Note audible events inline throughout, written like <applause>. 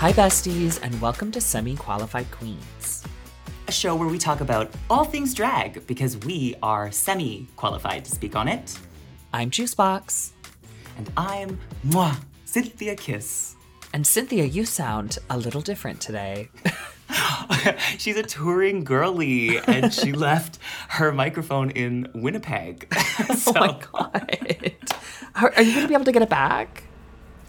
Hi, besties, and welcome to Semi Qualified Queens. A show where we talk about all things drag because we are semi qualified to speak on it. I'm Juice Boxx. And I'm moi, Synthia Kiss. And Synthia, you sound a little different today. <laughs> She's a touring girly and she <laughs> left her microphone in Winnipeg. <laughs> Oh so, oh my God. Are, are you going to be able to get it back?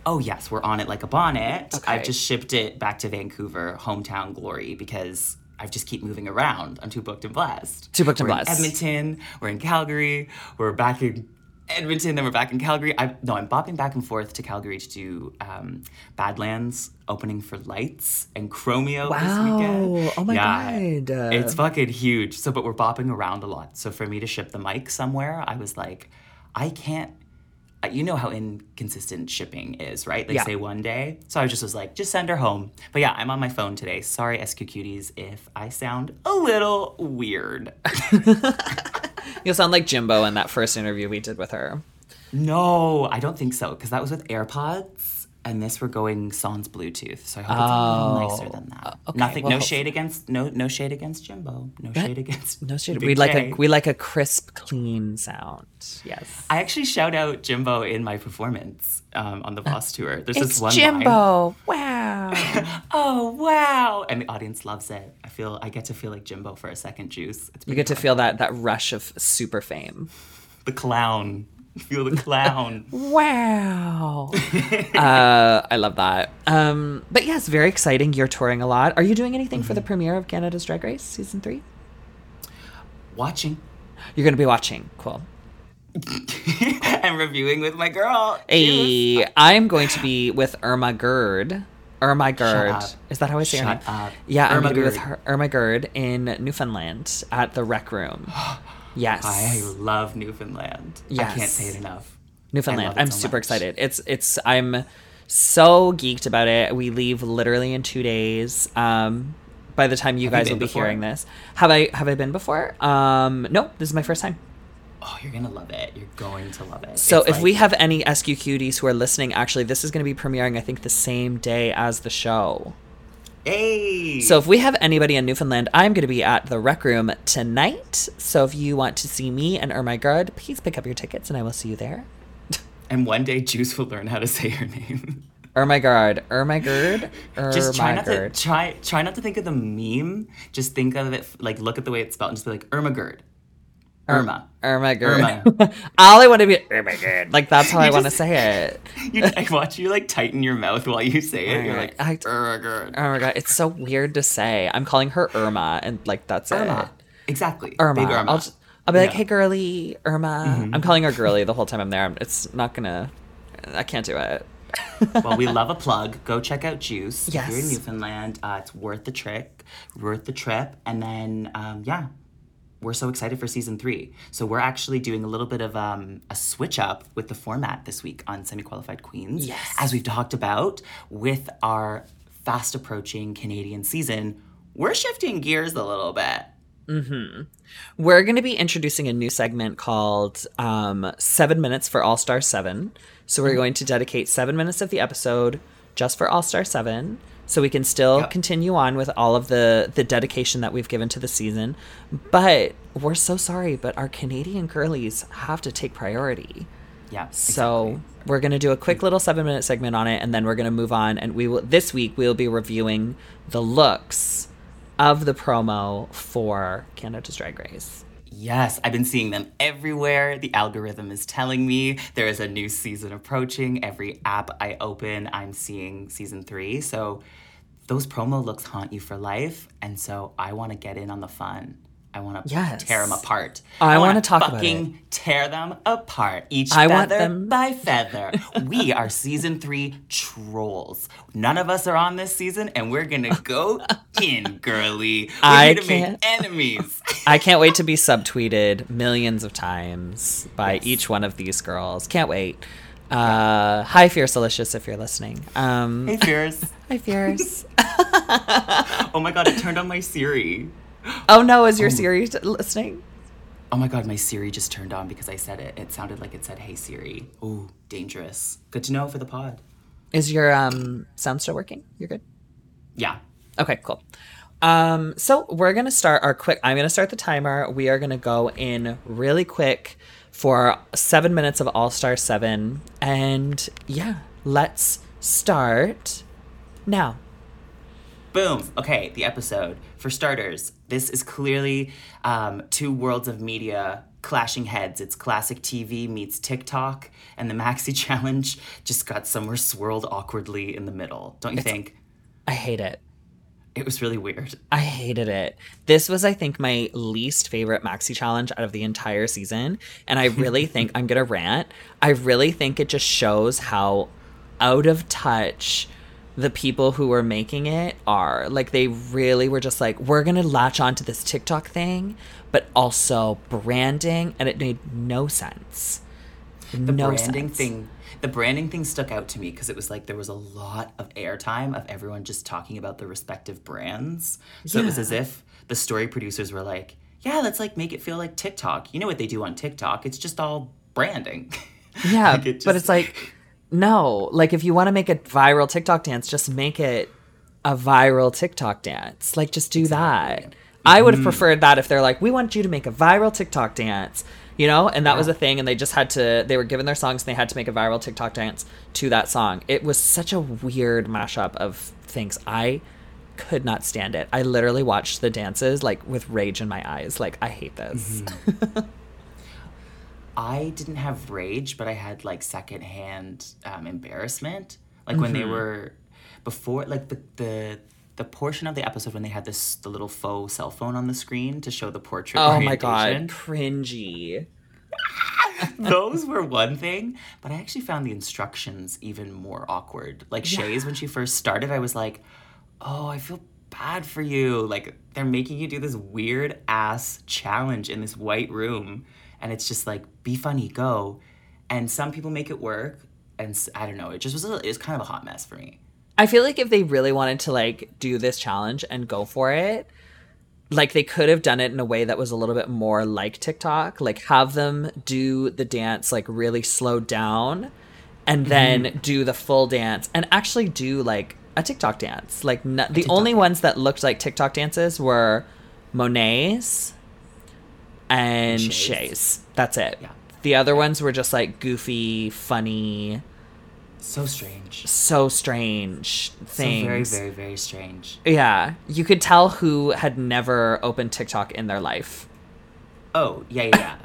Oh, yes, we're on it like a bonnet. Okay. I've just shipped it back to Vancouver, hometown glory, because I just keep moving around. I'm too booked and blessed. Too booked and we're blessed. In Edmonton, we're in Calgary, we're back in Edmonton, then we're back in Calgary. I no, I'm bopping back and forth to Calgary to do um, Badlands opening for Lights and Chromeo Wow. this weekend. Oh my yeah, God. It's fucking huge. So, but we're bopping around a lot. So for me to ship the mic somewhere, I was like, I can't. You know how inconsistent shipping is, right? They Yeah. say one day. So I just was like, just send her home. But yeah, I'm on my phone today. Sorry, SQ Cuties, if I sound a little weird. <laughs> You'll sound like Jimbo in that first interview we did with her. No, I don't think so, because that was with AirPods, and this we're going sans Bluetooth. So I hope it's a little nicer than that. okay, Nothing, well, no hope- shade against no no shade against Jimbo. No shade against No shit. Big We like J. a we like a crisp, clean sound. Yes. I actually shout out Jimbo in my performance um, on the Boss tour. There's It's this one line. Jimbo. Wow. <laughs> Oh wow! And the audience loves it. I feel I get to feel like Jimbo for a second. Juice. It's you get to feel that that rush of super fame. the clown. <laughs> Feel the clown. Wow. <laughs> uh, I love that. Um, but yes, very exciting. You're touring a lot. Are you doing anything for the premiere of Canada's Drag Race season three? Watching You're going to be watching. Cool. <laughs> and reviewing with my girl. Hey, I'm going to be with Irma Gerd. Irma Gerd. Is that how I say her name? up. Yeah, I'm Irma going to be with her, Irma Gerd in Newfoundland at the Rec Room. <gasps> <gasps> Yes. I love Newfoundland. I can't Yes. say it enough. Newfoundland. I'm so super much. excited. It's it's I'm so geeked about it. We leave literally in two days. Um, by the time you Have you guys will be before? hearing this, have I have I been before? Um, no, this is my first time. Oh, you're gonna love it. You're going to love it. So It's if like- we have any SQ cuties who are listening, actually, this is going to be premiering. I think the same day as the show. Hey, So if we have anybody in Newfoundland, I'm going to be at the Rec Room tonight. So if you want to see me and Irma Gerd, please pick up your tickets, and I will see you there. <laughs> and one day Juice will learn how to say her name. Gerd, Irma Gerd, <laughs> just try not to try try not to think of the meme. Just think of it like look at the way it's spelled and just be like Irma Gerd. Irma. Irma Gerd. Irma. <laughs> All I want to be Irma Gerd. Like that's how <laughs> I want to say it. <laughs> You I watch you like tighten your mouth while you say it. You're like I- Irma Gerd. Oh my god, it's so weird to say. I'm calling her Irma, and like that's Irma. it. Exactly. Irma. Big Irma. I'll just, I'll be like, Yeah. Mm-hmm. hey girly, Irma. I'm calling her girly the whole time I'm there. It's not gonna. I can't do it. well, we love a plug. Go check out Juice. If you're in Newfoundland, uh, it's worth the trick, worth the trip. And then, um, yeah, we're so excited for season three. So we're actually doing a little bit of um, a switch up with the format this week on Semi Qualified Queens. Yes. As we've talked about with our fast approaching Canadian season, we're shifting gears a little bit. We're going to be introducing a new segment called um, Seven Minutes for All Star 7. So we're going to dedicate seven minutes of the episode just for All Star 7. So we can still Yep. continue on with all of the, the dedication that we've given to the season. But we're so sorry, but our Canadian girlies have to take priority. Yeah. So exactly. we're gonna do a quick little seven minute segment on it, and then we're gonna move on. And we will this week we'll be reviewing the looks of the promo for Canada's Drag Race. Yes, I've been seeing them everywhere. The algorithm is telling me there is a new season approaching. Every app I open, I'm seeing season three. So those promo looks haunt you for life. And so I want to get in on the fun. I want to Yes. tear them apart. I wanna wanna talk about fucking tear them apart. Each I want feather them- by feather. we are season three trolls. None of us are on this season, and we're gonna go <laughs> in, girly. We're I can't- make enemies. I can't wait to be subtweeted millions of times by each one of these girls. Can't wait. Uh, hi, Fiercalicious, if you're listening. Um, hey, Fierce. <laughs> hi, Fierce. <laughs> Oh my god, it turned on my Siri. Oh no, is your Siri t- listening? Oh my god, my Siri just turned on because I said it. It sounded like it said, "Hey Siri." Ooh, dangerous. Good to know for the pod. Is your um sound still working? You're good. Yeah. Okay, cool. Um, so we're gonna start our quick. I'm gonna start the timer. We are gonna go in really quick for seven minutes of All Star Seven, and yeah, let's start now. Boom. Okay, the episode. For starters, this is clearly um, two worlds of media clashing heads. It's classic TV meets TikTok, and the Maxi <laughs> Challenge just got somewhere swirled awkwardly in the middle. Don't you think? I hate it. It was really weird. I hated it. This was, I think, my least favorite maxi challenge out of the entire season. And I <laughs> really think I'm going to rant. I really think it just shows how out of touch the people who were making it are. Like, they really were just like, we're to latch onto this TikTok thing, but also branding. And it made no sense. The no branding sense. thing the branding thing stuck out to me because it was like there was a lot of airtime of everyone just talking about the respective brands. So it was as if the story producers were like, "Yeah, let's like make it feel like TikTok. You know what they do on TikTok? It's just all branding." <laughs> Yeah, Like, it but it's like, no. Like, if you want to make a viral TikTok dance, just make it a viral TikTok dance. Like, just do that. I would have mm. preferred that if they're like, we want you to make a viral TikTok dance, you know? And that was a thing. And they just had to, they were given their songs and they had to make a viral TikTok dance to that song. It was such a weird mashup of things. I could not stand it. I literally watched the dances like with rage in my eyes. Like, I hate this. Mm-hmm. <laughs> I didn't have rage, but I had like secondhand um, embarrassment. Like when Mm-hmm. they were before, like the the the portion of the episode when they had this the little faux cell phone on the screen to show the portrait. oh my God. Cringy. <laughs> those were one thing, but I actually found the instructions even more awkward. Like Shea's when she first started, I was like, "Oh, I feel bad for you." Like they're making you do this weird ass challenge in this white room, and it's just like, "Be funny, go." And some people make it work, and I don't know. It just was a, it was kind of a hot mess for me. I feel like if they really wanted to like do this challenge and go for it, like they could have done it in a way that was a little bit more like TikTok, like have them do the dance like really slowed down and mm-hmm. then do the full dance and actually do like a TikTok dance. Like no, the only ones that looked like TikTok dances were Monet's and Shea's. Shea's. That's it. Yeah. The other ones were just like goofy, funny, So strange. so strange things. So very, very, very strange. Yeah, you could tell who had never opened TikTok in their life. Oh yeah, yeah. yeah.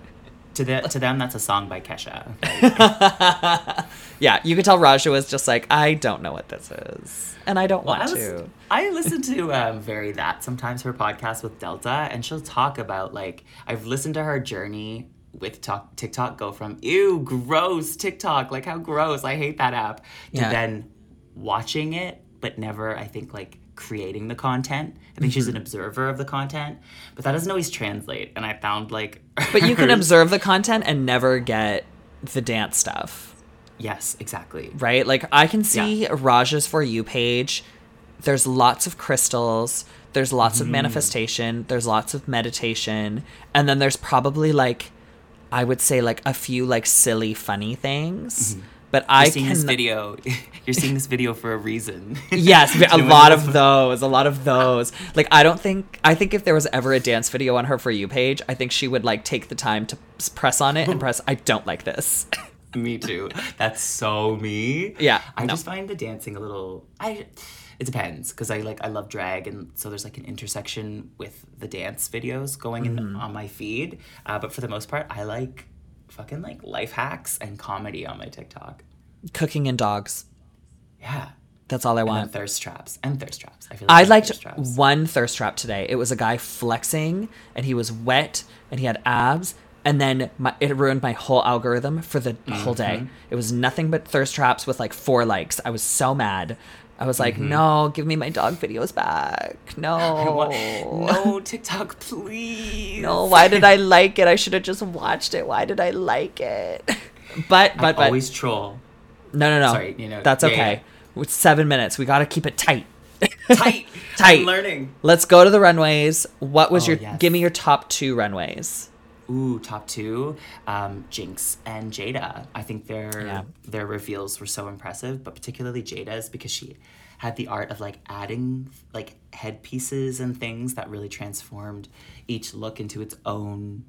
To the, to them, that's a song by Kesha. <laughs> Yeah, you could tell Raja was just like, I don't know what this is, and I don't Well, want I, to. I listen to um, Very That sometimes her podcast with Delta, and she'll talk about like I've listened to her journey with talk, TikTok go from ew gross TikTok like how gross I hate that app to Yeah. then watching it but never I think like creating the content. I think Mm-hmm. she's an observer of the content, but that doesn't always translate. And I found like But you can <laughs> observe the content and never get the dance stuff, Yes, exactly. right? Like I can see Raja's for you page. There's lots of crystals. There's lots Mm-hmm. of manifestation. There's lots of meditation, and then there's probably like, I would say like a few like silly funny things. But I. You're seeing can this video. <laughs> You're seeing this video for a reason. <laughs> Yes, <laughs> a lot of those, a lot of those. Like I don't think I think if there was ever a dance video on her for you page, I think she would like take the time to press on it and press I don't like this. me too. That's so me. Yeah, I no. just find the dancing a little. I. It depends because I like I love drag and so there's like an intersection with the dance videos going in Mm-hmm. on my feed. Uh, but for the most part, I like fucking like life hacks and comedy on my TikTok. Cooking and dogs. Yeah. That's all I And want. thirst traps and thirst traps. I feel like I like liked thirst traps. one thirst trap today. It was a guy flexing and he was wet and he had abs and then my, it ruined my whole algorithm for the whole day. Mm-hmm. It was nothing but thirst traps with like four likes. I was so mad. I was like, Mm-hmm. "No, give me my dog videos back. No." <laughs> no TikTok, please. No, why did I like it? I should have just watched it. Why did I like it? <laughs> But I but but always troll. No no no. Sorry, you know, that's yeah, okay. yeah. With seven minutes, we got to keep it tight. <laughs> Tight. <laughs> Tight. I'm learning. Let's go to the runways. What was Oh, your? yes. Give me your top two runways. Ooh, top two, um, Jinx and Jaida. I think their Yeah. their reveals were so impressive, but particularly Jaida's because she had the art of like adding like headpieces and things that really transformed each look into its own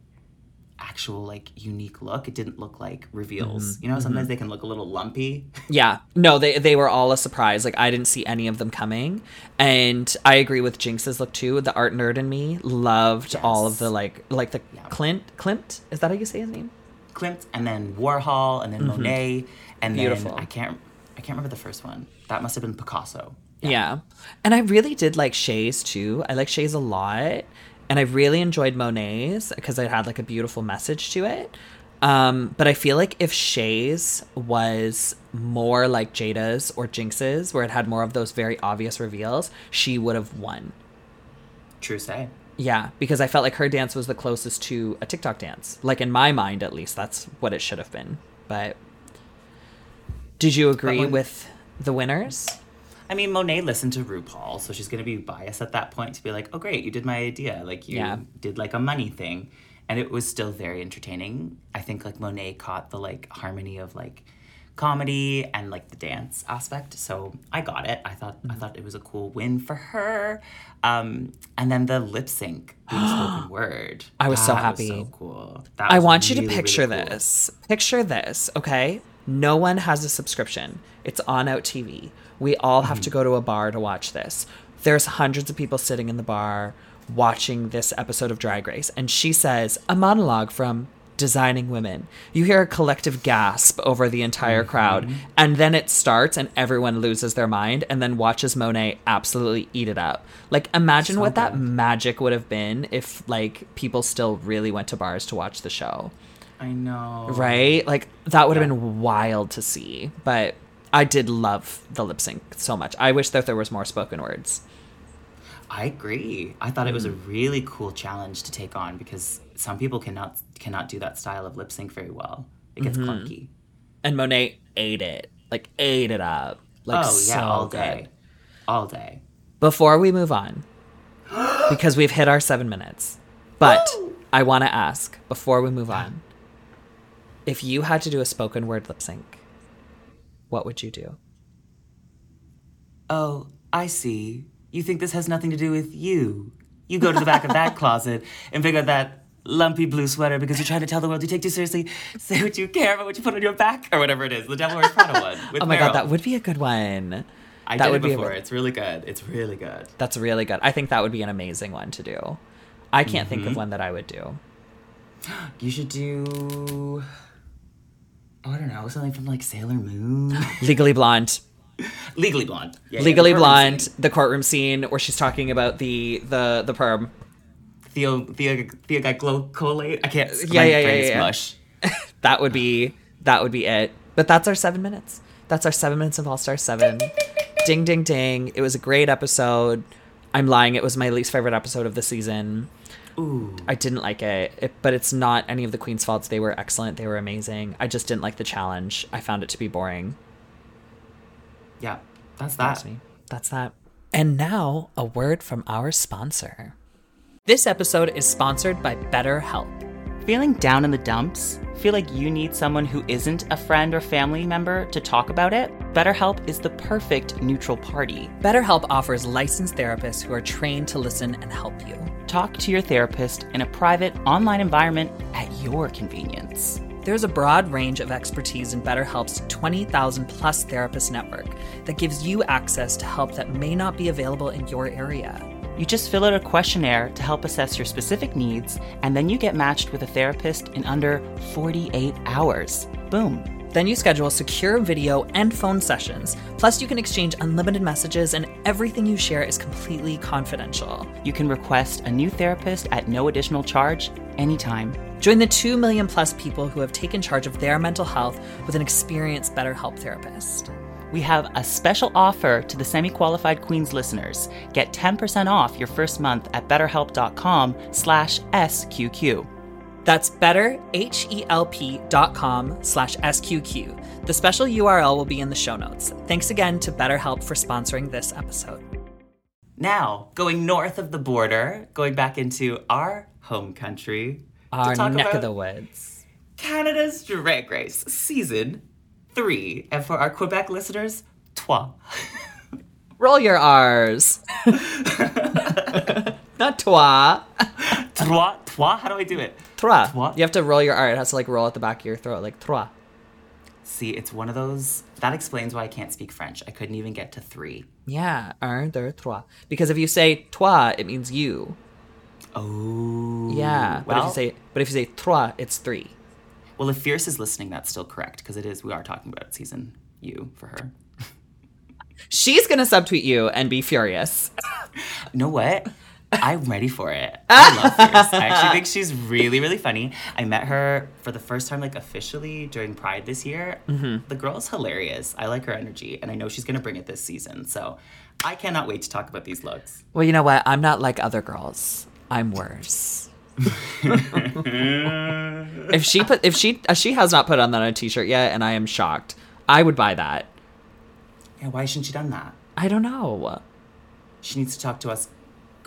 actual like unique look. It didn't look like reveals. Mm-hmm. You know, sometimes mm-hmm. they can look a little lumpy. <laughs> Yeah. No, they they were all a surprise. Like I didn't see any of them coming. And I agree with Jinx's look too. The art nerd in me loved all of the like like the Yeah. Clint Klimt? Is that how you say his name? Klimt and then Warhol and then mm-hmm. Monet and Beautiful. then I can't I can't remember the first one. That must have been Picasso. Yeah. And I really did like Shea's too. I like Shea's a lot. And I really enjoyed Monet's because it had like a beautiful message to it. Um, but I feel like if Shea's was more like Jaida's or Jinx's, where it had more of those very obvious reveals, she would have won. True say. Yeah, because I felt like her dance was the closest to a TikTok dance. Like in my mind, at least, that's what it should have been. But did you agree with the winners? I mean, Monet listened to RuPaul, so she's gonna be biased at that point to be like, "Oh, great, you did my idea. Like, you Yeah. did like a money thing," and it was still very entertaining. I think like Monet caught the like harmony of like comedy and like the dance aspect, so I got it. I thought I thought it was a cool win for her. Um, and then the lip sync being spoken <gasps> word. I was so that happy. so cool. That I was want you to really, really picture cool. this. Picture this, okay? No one has a subscription. It's on OUTtv. We all have Mm-hmm. to go to a bar to watch this. There's hundreds of people sitting in the bar watching this episode of Drag Race, and she says a monologue from Designing Women. You hear a collective gasp over the entire Mm-hmm. crowd, and then it starts, and everyone loses their mind, and then watches Monet absolutely eat it up. Like, imagine So what that magic would have been if, like, people still really went to bars to watch the show I know. right? Like that would have been wild to see. But I did love the lip sync so much. I wish that there was more spoken words. I agree. I thought it was a Mm. really cool challenge to take on because some people cannot cannot do that style of lip sync very well. It gets Mm-hmm. clunky. And Monet ate it, like ate it up, like oh yeah, so all good. day, all day. Before we move on, <gasps> because we've hit our seven minutes, but I want to ask before we move on, if you had to do a spoken word lip sync, what would you do? Oh, I see. You think this has nothing to do with you? You go to the back of that <laughs> closet and pick out that lumpy blue sweater because you're trying to tell the world you take too seriously. Say what you care about what you put on your back or whatever it is. The Devil Wears Prada one. <laughs> Oh my Meryl. god, that would be a good one. I that did would it be a before. It's really good. It's really good. That's really good. I think that would be an amazing one to do. I can't think of Mm-hmm. one that I would do. You should do. Oh, I don't know, something from like Sailor Moon. <laughs> Legally Blonde. Legally Blonde. Yeah, yeah, Legally the Blonde, scene. the courtroom scene where she's talking about the the the perm. Theo Theo Theo got glow collate. I can't. Yeah, my yeah, brain yeah, yeah. Mush. <laughs> That would be that would be it. But that's our seven minutes. That's our seven minutes of All Star Seven. Ding ding ding. It was a great episode. I'm lying. It was my least favorite episode of the season. Ooh. I didn't like it, it, but it's not any of the Queen's faults. They were excellent. They were amazing. I just didn't like the challenge. I found it to be boring. Yeah, that's That's that. me. That's that. And now, a word from our sponsor. This episode is sponsored by BetterHelp. Feeling down in the dumps? Feel like you need someone who isn't a friend or family member to talk about it? BetterHelp is the perfect neutral party. BetterHelp offers licensed therapists who are trained to listen and help you. Talk to your therapist in a private online environment at your convenience. There's a broad range of expertise in BetterHelp's 20,000 plus therapist network that gives you access to help that may not be available in your area. You just fill out a questionnaire to help assess your specific needs, and then you get matched with a therapist in under 48 hours. Boom. Then you schedule secure video and phone sessions. Plus, you can exchange unlimited messages, and everything you share is completely confidential. You can request a new therapist at no additional charge anytime. Join the 2 million plus people who have taken charge of their mental health with an experienced BetterHelp therapist. We have a special offer to the semi-qualified Queens listeners. Get 10% off your first month at betterhelp.com slash SQQ. That's betterhelp.com slash SQQ. The special URL will be in the show notes. Thanks again to BetterHelp for sponsoring this episode. Now, going north of the border, going back into our home country, Our talk neck of the woods. Canada's Drag Race season three. And for our Quebec listeners, trois. <laughs> Roll your R's. <laughs> <laughs> Not toi. trois, trois? How do I do it? Trois. Trois? You have to roll your R. It has to like roll at the back of your throat, like trois. See, it's one of those. That explains why I can't speak French. I couldn't even get to three. Yeah, un, deux, trois. Because if you say toi, it means you. Oh. Yeah. but if you say but if you say trois, it's three. well, if Fierce is listening, that's still correct because it is. We are talking about season you for her. She's gonna subtweet you and be furious. <laughs> You know what? I'm ready for it. I love Fierce. I actually think <laughs> she's really, really funny. I met her for the first time, like officially during Pride this year. Mm-hmm. The girl's hilarious. I like her energy, and I know she's gonna bring it this season. So I cannot wait to talk about these looks. Well, you know what? I'm not like other girls. I'm worse. <laughs> if she put if she uh, she has not put on that on a t-shirt yet and I am shocked. I would buy that. Yeah, why hasn't she done that? I don't know. She needs to talk to us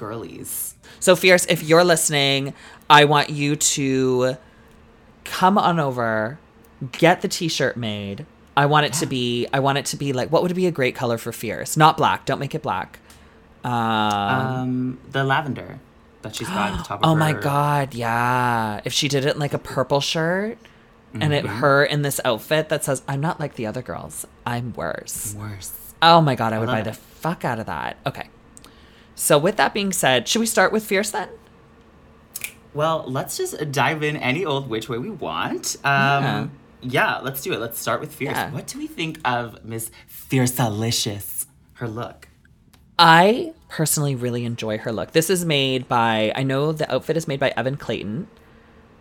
girlies. So fierce, if you're listening, I want you to come on over, get the t-shirt made. I want it to be I want it to be like what would be a great color for fierce? Not black. Don't make it black. Um, Um, the lavender that she's got at the <gasps> top of oh my her- god, yeah. If she did it in like a purple shirt and it her in this outfit that says I'm not like the other girls. I'm worse. I'm Worse. Oh my god, I would buy it. the fuck out of that. Okay. So with that being said, should we start with fierce then? Well, let's just dive in any old which way we want. Um, yeah. let's do it. Let's start with Fierce. Yeah. What do we think of Miss Fiercalicious? Her look. I personally really enjoy her look. This is made by I know the outfit is made by Evan Clayton,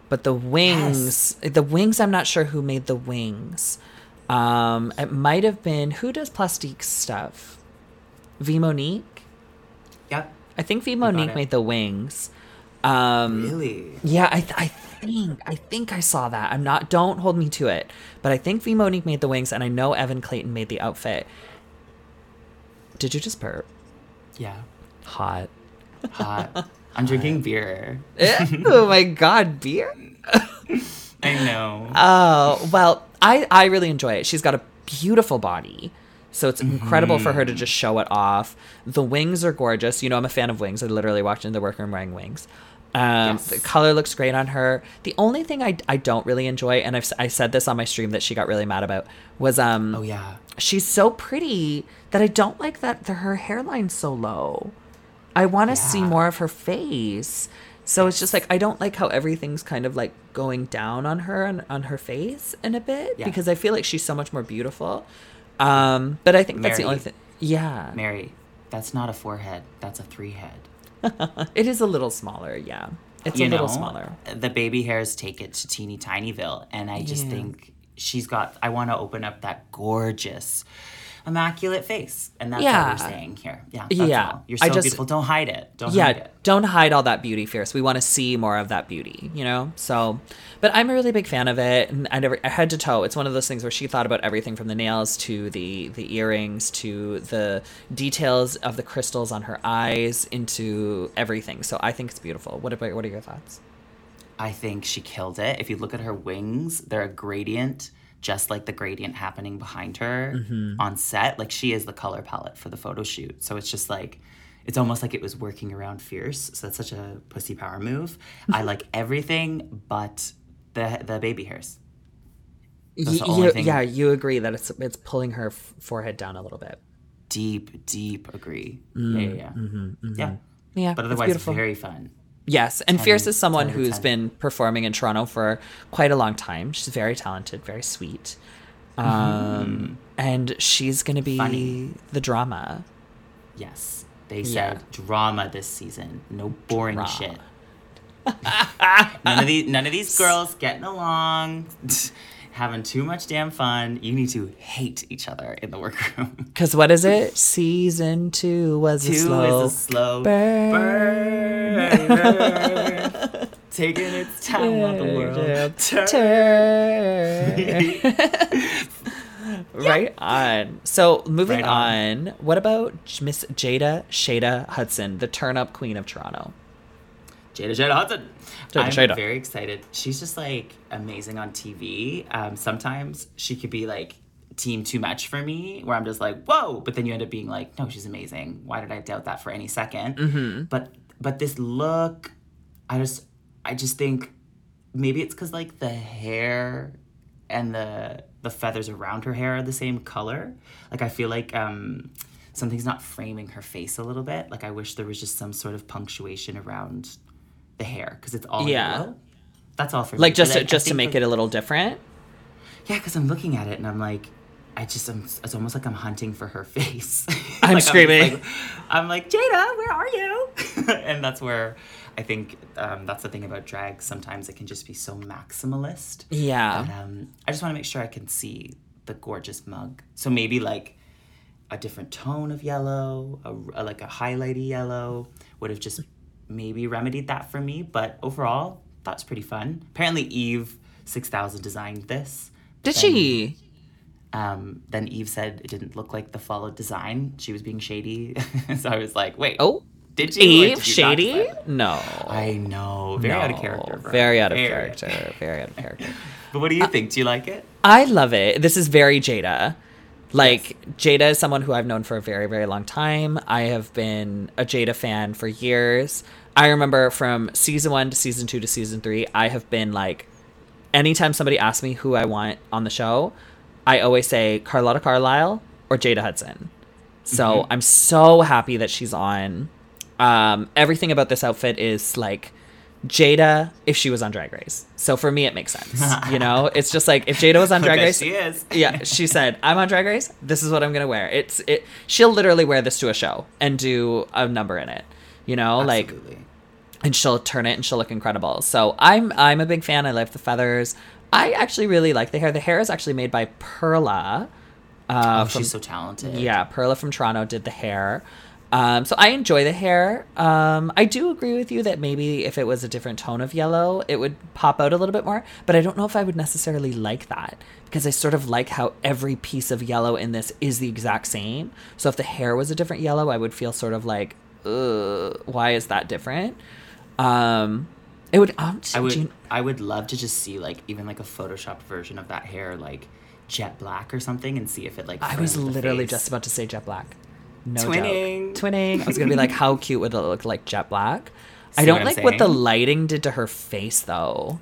but the wings, the wings I'm not sure who made the wings. Um it might have been who does plastique stuff? V Monique? Yep. I think V Monique made the wings. Um Really? yeah, I, th- I think I think I saw that. I'm not. Don't hold me to it, but I think V Monique made the wings, and I know Evan Clayton made the outfit. Did you just burp? Yeah. Hot. Hot. I'm drinking beer. <laughs> oh my god, beer. <laughs> I know. Oh well, I I really enjoy it. She's got a beautiful body, so it's incredible for her to just show it off. The wings are gorgeous. You know, I'm a fan of wings. I literally walked into the workroom wearing wings. Um, Yes. The color looks great on her. The only thing I, I don't really enjoy, and I've I said this on my stream that she got really mad about, was um oh yeah. she's so pretty that I don't like that the, her hairline's so low. I want to see more of her face. So it's just like I don't like how everything's kind of like going down on her and on her face in a bit Yeah. because I feel like she's so much more beautiful. Um, but I think that's the only thing. Yeah, Mary, that's not a forehead. That's a three head. <laughs> it is a little smaller. Yeah, it's you a little know, smaller. The baby hairs take it to teeny tinyville, and I just Yeah. think she's got. I want to open up that gorgeous, immaculate face, and that's Yeah. what we're saying here. Yeah, Yeah. all. You're I so just- beautiful. Don't hide it. Don't hide yeah it. don't hide all that beauty fierce we want to see more of that beauty you know so but i'm a really big fan of it and I never head to toe it's one of those things where she thought about everything from the nails to the the earrings to the details of the crystals on her eyes into everything so i think it's beautiful what about what are your thoughts I think she killed it. If you look at her wings, they're a gradient, just like the gradient happening behind her Mm-hmm. on set. Like she is the color palette for the photo shoot. So it's just like, it's almost like it was working around Fierce. So that's such a pussy power move. <laughs> I like everything but the the baby hairs. That's the Y- only you- yeah you agree that it's it's pulling her f- forehead down a little bit Deep, deep agree. yeah, mm, yeah, yeah. Mm-hmm, mm-hmm. Yeah. yeah But otherwise, beautiful. very fun. Yes, and Fierce is someone 10 out of who's 10. been performing in Toronto for quite a long time. She's very talented, very sweet. Um, and she's going to be Funny. the drama. Yes. They Yeah. said drama this season. No boring Drama. shit. <laughs> none of these none of these girls getting along, <laughs> having too much damn fun. You need to hate each other in the workroom. <laughs> Because what is it? Season two was a slow. is a slow burn. burn. <laughs> Taking its time while the world turns. Turn. <laughs> right on. So moving Right on. on. what about Miss Jada Shada Hudson, the turn up queen of Toronto? Jada Jada Hudson. Jada I'm Jada. very excited. She's just like amazing on TV. Um, sometimes she could be like team too much for me, where I'm just like, whoa, but then you end up being like, no, she's amazing. Why did I doubt that for any 2nd Mm-hmm. But but this look, I just I just think maybe it's because like the hair and the the feathers around her hair are the same color. Like I feel like um something's not framing her face a little bit. Like I wish there was just some sort of punctuation around the hair because it's all Yeah. yellow. That's all for me. Like just to, I- I just to make it a little different. yeah, because I'm looking at it and I'm like, I just am. It's almost like I'm hunting for her <laughs> face. <laughs> I'm Like, screaming. like- I'm like, Jada, where are you? <laughs> and that's where I think um, that's the thing about drag. Sometimes it can just be so maximalist. Yeah. Um, I just want to make sure I can see the gorgeous mug. So maybe like a different tone of yellow, a, a- like a highlighty yellow would have just maybe remedied that for me. But overall, that's pretty fun. Apparently, Eve six thousand designed this. Did she? Um, then Eve said it didn't look like the followed design. She was being shady. <laughs> so I was like, wait, Oh, did you? Eve did you Shady? No. I know, very out of character. her. Very out of Very. character. Very out of character. <laughs> But what do you think? Do you like it? I love it. This is very Jada. Like Jada is someone who I've known for a very, very long time. I have been a Jada fan for years. I remember from season one to season two to season three, I have been like, anytime somebody asks me who I want on the show, I always say Carlotta Carlisle or Jada Hudson. So I'm so happy that she's on. Um, everything about this outfit is like Jada if she was on Drag Race. So for me, it makes sense. You know, <laughs> it's just like if Jada was on Drag Okay, Race, she is. yeah, she said, "I'm on Drag Race. This is what I'm gonna wear." It's it. She'll literally wear this to a show and do a number in it. You know, like, and she'll turn it and she'll look incredible. So I'm I'm a big fan. I love the feathers. I actually really like the hair. The hair is actually made by Perla. Uh, Oh, from, she's so talented. yeah, Perla from Toronto did the hair. Um, so I enjoy the hair. Um, I do agree with you that maybe if it was a different tone of yellow, it would pop out a little bit more. But I don't know if I would necessarily like that because I sort of like how every piece of yellow in this is the exact same. So if the hair was a different yellow, I would feel sort of like, Ugh, why is that different? Um, it would. Um, I would. you- I would love to just see like even like a photoshopped version of that hair, like jet black or something, and see if it like. I was literally face. just about to say jet black. No Twinning. joke. Twinning. I was gonna be like, how cute would it look like jet black? <laughs> I don't what like what the lighting did to her face though.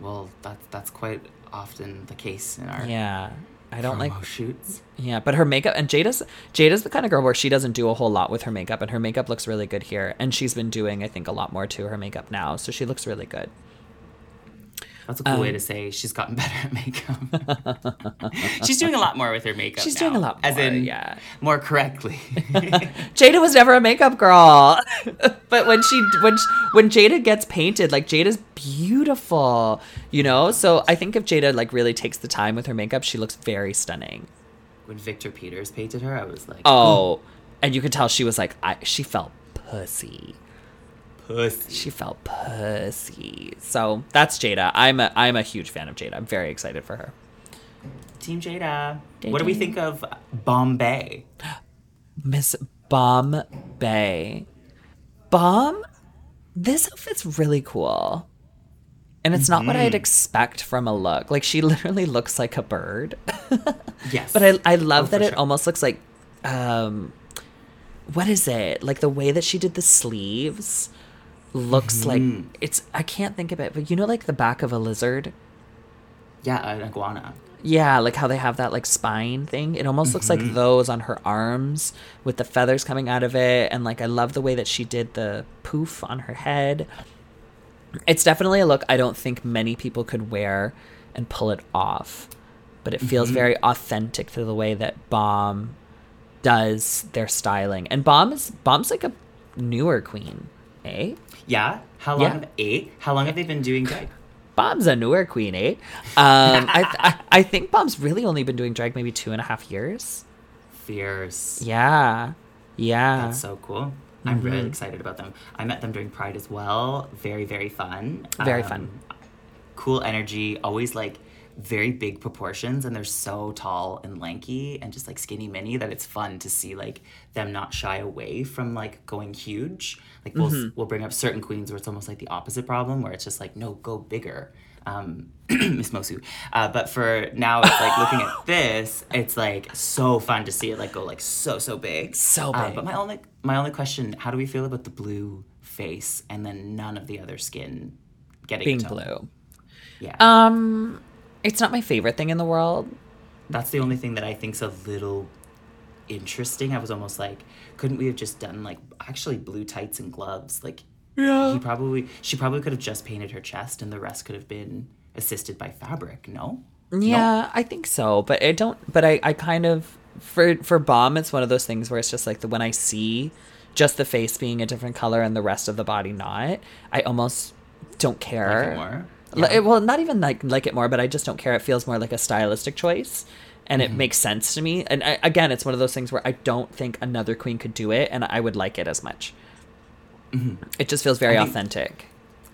Well, that's that's quite often the case in our Yeah. I don't like shoots. yeah, but her makeup and Jada's Jada's the kind of girl where she doesn't do a whole lot with her makeup and her makeup looks really good here and she's been doing I think a lot more to her makeup now, so she looks really good. That's a cool Um, way to say she's gotten <laughs> better at makeup. <laughs> she's doing a lot more with her makeup. She's doing a now, lot as in yeah. more correctly. <laughs> Jada was never a makeup girl, but when she when sh- when Jada gets painted, like Jada's beautiful, you know. So I think if Jada like really takes the time with her makeup, she looks very stunning. when Victor Peters painted her, I was like, Oh, and you could tell she was like I she felt pussy. Pussy. She felt pussy. So that's Jada. I'm a I'm a huge fan of Jada. I'm very excited for her. Team Jada. Jada. What do we think of Bombae? <gasps> Miss Bombae. Bomb? This outfit's really cool. And it's not what I'd expect from a look. Like she <laughs> literally looks like a bird. <laughs> Yes. but I I love Oh, that it sure. almost looks like um what is it? Like the way that she did the sleeves looks like Mm-hmm. it's I can't think of it, but you know like the back of a lizard? Yeah, an iguana. Yeah, like how they have that like spine thing. It almost looks Mm-hmm. like those on her arms with the feathers coming out of it. And like I love the way that she did the poof on her head. It's definitely a look I don't think many people could wear and pull it off. But it Mm-hmm. feels very authentic to the way that Bomb does their styling. And Bomb is Bomb's like a newer queen, eh? Yeah. How long Yeah. have eight? How long have they been doing drag? <laughs> Bomb's a newer queen, eh? Um, I, I I think Bomb's really only been doing drag maybe two and a half years. Fierce. Yeah. Yeah. That's so cool. I'm really Mm-hmm. excited about them. I met them during Pride as well. Very, very fun. Very fun. Cool energy. Always like very big proportions and they're so tall and lanky and just like skinny mini that it's fun to see like them not shy away from like going huge. Like we'll Mm-hmm. we'll bring up certain queens where it's almost like the opposite problem where it's just like no go bigger. Um, <clears throat> Miss Moço. Uh, but for now, it's like looking at <laughs> this, it's like so fun to see it like go like so so big, So Uh, big. but my only my only question: How do we feel about the blue face and then none of the other skin getting Being blue. Yeah, Um, it's not my favorite thing in the world. that's the only thing that I think's a little interesting. I was almost like, couldn't we have just done like actually blue tights and gloves? Like, Yeah. he probably she probably could have just painted her chest, and the rest could have been assisted by fabric. No. Yeah, I think so, but I don't. But I, I kind of for for bomb, it's one of those things where it's just like the when I see just the face being a different color and the rest of the body not, I almost don't care. Like it more? Li- Yeah. well, not even like like it more, but I just don't care. It feels more like a stylistic choice, and Mm-hmm. it makes sense to me. And I, again, it's one of those things where I don't think another queen could do it, and I would like it as much. It just feels very Mm-hmm. Authentic.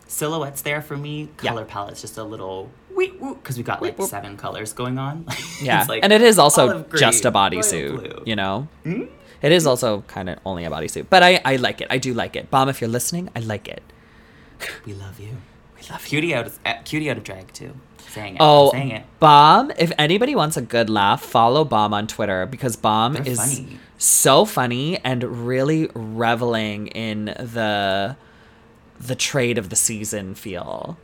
silhouettes there for me. Yeah. Color palette's just a little because we got like whoop. seven colors going on. <laughs> Yeah, like and it is also just a bodysuit, you know. It is also kind of only a bodysuit, but I I like it. I do like it. Bomb, if you're listening, I like it. We love you. Love. Cutie out of uh, cutie out of drag too. Saying it. Oh, saying it. Bomb! If anybody wants a good laugh, follow Bomb on Twitter because Bomb They're is funny. so funny and really reveling in the the trade of the season feel.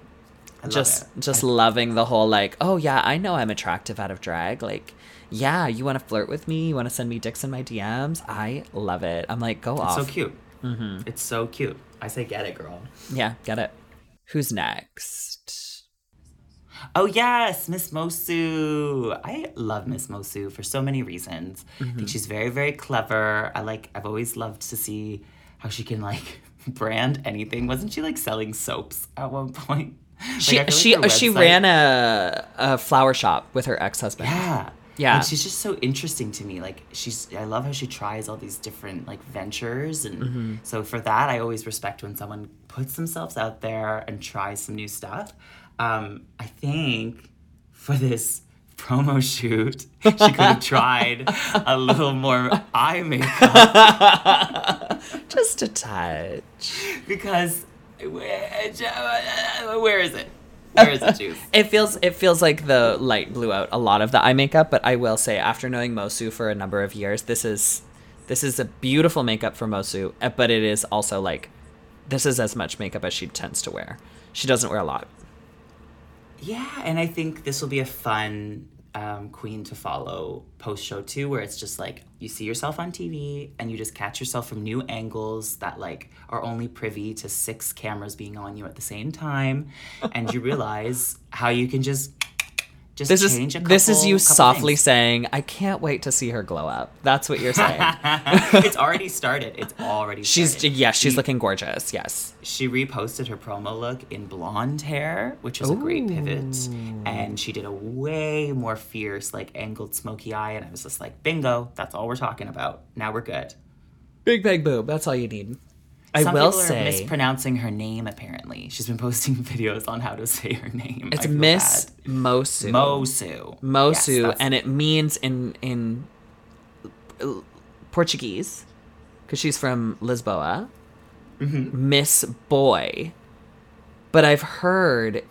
I love just it. just loving the whole like oh yeah i know i'm attractive out of drag like yeah you want to flirt with me you want to send me dicks in my dms i love it i'm like go off. It's off so cute. Mm-hmm. It's so cute. I say get it, girl. yeah get it who's next Oh yes, Miss Moço. I love Miss Moço for so many reasons. I Mm-hmm. think she's very, very clever. I like. I've always loved to see how she can like <laughs> brand anything. Wasn't she like selling soaps at one <laughs> point? She I like she she ran a, a flower shop with her ex-husband Yeah. Yeah. And she's just so interesting to me. Like she's I love how she tries all these different like ventures and Mm-hmm. so for that I always respect when someone puts themselves out there and tries some new stuff. Um I think for this promo shoot she could have tried a little more eye makeup <laughs> just a touch because where, is it? Where is it, <laughs> Juice? it feels it feels like the light blew out a lot of the eye makeup but i will say after knowing Moço for a number of years this is this is a beautiful makeup for Moço uh, but it is also like this is as much makeup as she tends to wear. She doesn't wear a lot. Yeah, and I think this will be a fun um, queen to follow post show too, where it's just like you see yourself on TV and you just catch yourself from new angles that like are only privy to six cameras being on you at the same time, and you <laughs> realize how you can just just this change is couple, this is you softly things. saying i can't wait to see her glow up that's what you're saying <laughs> it's already started. It's already. <laughs> she's started. yeah she's She- looking gorgeous yes she reposted her promo look in blonde hair, which is a great pivot. And she did a way more fierce, like angled smoky eye. And I was just like, bingo, that's all we're talking about. Now we're good. big big boob that's all you need i Some will people say are mispronouncing her name, apparently. She's been posting <laughs> videos on how to say her name. it's miss bad. Moço Moço. Moço, Yes, and it means in in Portuguese, because she's from Lisboa, Mm-hmm. Miss Boy. But I've heard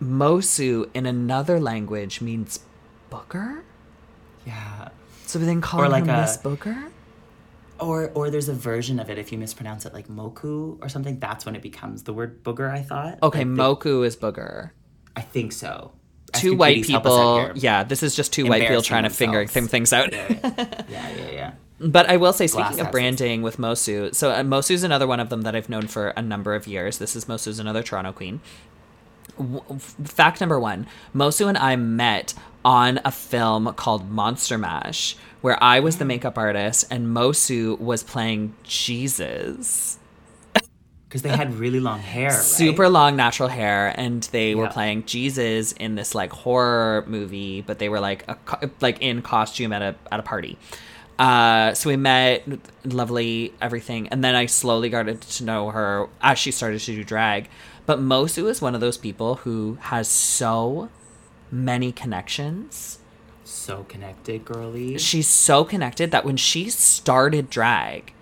Moço in another language means booger, yeah. so we then call Or her like a- Miss Booger. Or, or there's a version of it if you mispronounce it like moku or something. That's when it becomes the word booger. I thought. Okay, Like, the- Moku is booger. I think so. Two SQPDs white help us out people. Yeah, this is just two white people trying to figure themselves. things out. yeah, <laughs> yeah, yeah. yeah. But I will say, Glass speaking of houses. branding with Moço, so uh, Moço's another one of them that I've known for a number of years. This is Moço's another Toronto queen. W- fact number one Moço and I met on a film called Monster Mash, where I was the makeup artist and Moço was playing Jesus. Because they had really long hair, right? Super long natural hair, and they were playing Jesus in this like horror movie, but they were like a like in costume at a at a party. Uh, so we met, lovely everything, and then I slowly got to know her as she started to do drag. But Moço is one of those people who has so many connections. So connected, girly. She's so connected that when she started drag,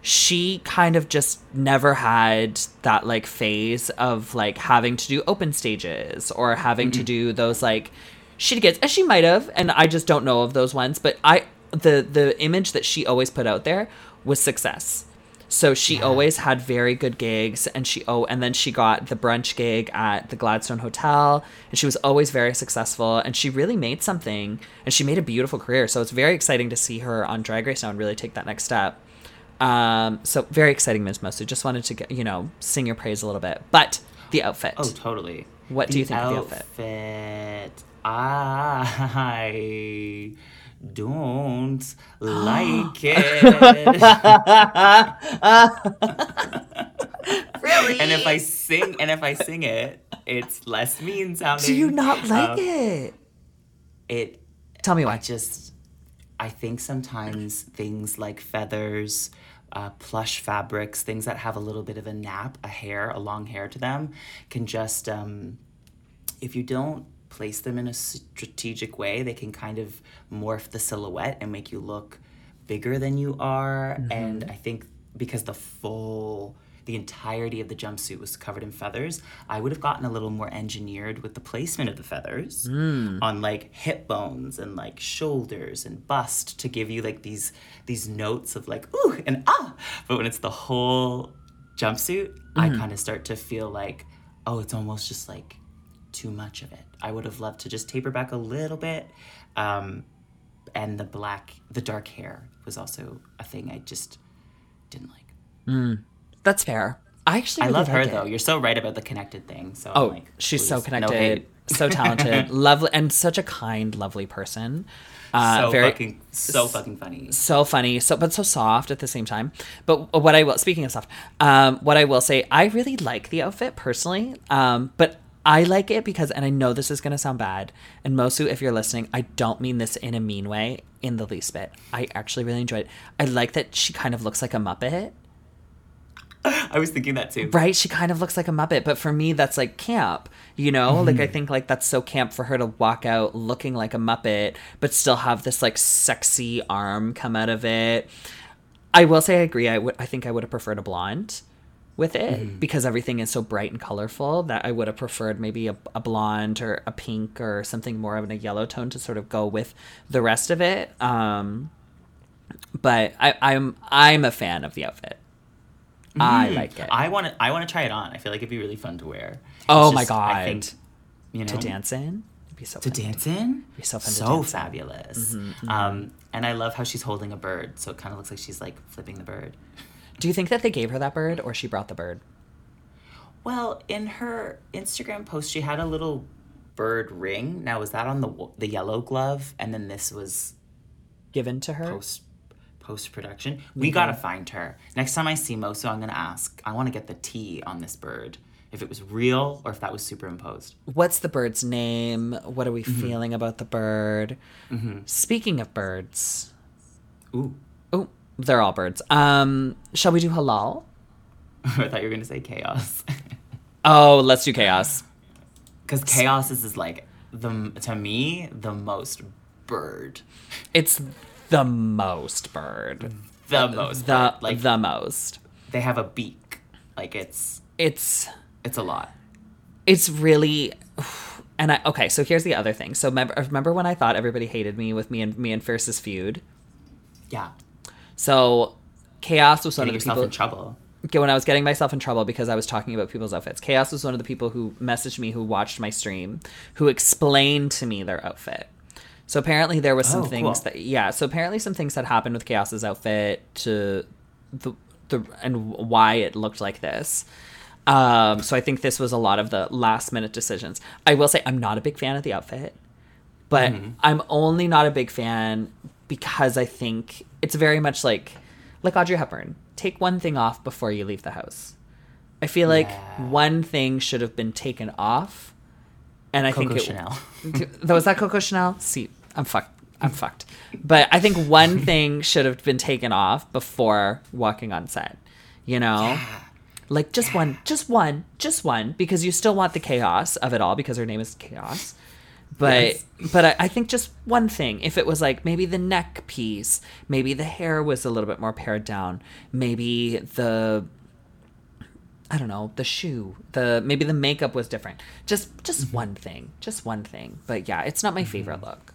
she kind of just never had that like phase of like having to do open stages or having to mm-hmm. do those like she gets and she might have and I just don't know of those ones but I the the image that she always put out there was success. So she always had very good gigs and she oh and then she got the brunch gig at the Gladstone Hotel and she was always very successful and she really made something and she made a beautiful career. So it's very exciting to see her on Drag Race now and really take that next step. Um, so very exciting, Ms. Moço. Just wanted to get, you know, sing your praise a little bit. But the outfit. Oh, totally. What do you think of the outfit? outfit? I don't like <gasps> it. <laughs> really? and if I sing, and if I sing it, it's less mean sounding. do you not like Um, it? It Tell me I why. just, I think sometimes things like feathers, uh, plush fabrics, things that have a little bit of a nap, a hair, a long hair to them, can just, um, if you don't place them in a strategic way, they can kind of morph the silhouette and make you look bigger than you are. Mm-hmm. And I think because the full, the entirety of the jumpsuit was covered in feathers, I would have gotten a little more engineered with the placement of the feathers mm. on like hip bones and like shoulders and bust to give you like these these notes of like ooh and ah. But when it's the whole jumpsuit, I mm-hmm. kind of start to feel like, oh, it's almost just like too much of it. I would have loved to just taper back a little bit. Um, and the black, the dark hair was also a thing I just didn't like. That's fair. I actually I really love her like it. though. You're so right about the connected thing. So Oh, I'm like, she's so please, no connected, so <laughs> talented, lovely, and such a kind, lovely person. Uh, so very fucking, so fucking funny. so funny, so but so soft at the same time. But what I will, speaking of soft, um, what I will say, I really like the outfit personally. Um, but I like it because, and I know this is gonna sound bad. And Moço, if you're listening, I don't mean this in a mean way, in the least bit. I actually really enjoyed it. I like that she kind of looks like a Muppet. I was thinking that too. Right, she kind of looks like a Muppet, but for me, that's like camp. You know, like mm-hmm. I think like that's so camp for her to walk out looking like a Muppet, but still have this like sexy arm come out of it. I will say I agree. I would. I think I would have preferred a blonde with it because everything is so bright and colorful that I would have preferred maybe a, a blonde or a pink or something more of a yellow tone to sort of go with the rest of it. Um, but I, I'm I'm a fan of the outfit. I like it. I want to. I want to try it on. I feel like it'd be really fun to wear. Oh It's my just- I think, God. you know, to dance in. It'd be so To fun. dance in? Be so fun to so fabulous. Mm-hmm, Um, and I love how she's holding a bird, so it kind of looks like she's like flipping the bird. Do you think that they gave her that bird or she brought the bird? Well, in her Instagram post, she had a little bird ring. Now, was that on the the yellow glove? And then this was Given to her? post post production. We gotta find her next time I see Moço. I'm gonna ask. I want to get the T on this bird. If it was real or if that was superimposed. What's the bird's name? What are we mm-hmm. feeling about the bird? Mm-hmm. Speaking of birds, Ooh, oh, they're all birds. Um, shall we do halal? <laughs> I thought you were gonna say Kaos. <laughs> Oh, let's do Kaos. Because Kaos is, is like the to me the most bird, It's the most bird. the most The bird. like the most. they have a beak. Like it's It's it's a lot. it's really and I okay, so here's the other thing. So remember remember when I thought everybody hated me with me and me and Fierce's feud? Yeah, So Kaos was one getting of the people in trouble. Okay, when I was getting myself in trouble because I was talking about people's outfits. Kaos was one of the people who messaged me who watched my stream, who explained to me their outfit. So apparently there was some Oh, things cool. that yeah, so apparently some things had happened with Kaos's outfit to the the and why it looked like this. Um, so I think this was a lot of the last minute decisions. I will say I'm not a big fan of the outfit, but Mm-hmm. I'm only not a big fan because I think it's very much like like Audrey Hepburn. Take one thing off before you leave the house. I feel like Yeah. one thing should have been taken off, and I Coco think it, Chanel. <laughs> was that Coco Chanel. See, I'm fucked. I'm fucked. But I think one <laughs> thing should have been taken off before walking on set. You know, like just one, just one, just one, because you still want the chaos of it all because her name is Kaos. But Yes. but I, I think just one thing. If it was like maybe the neck piece, maybe the hair was a little bit more pared down, maybe the I don't know, the shoe, the maybe the makeup was different. Just just Mm-hmm. one thing. Just one thing. But yeah, it's not my favorite look.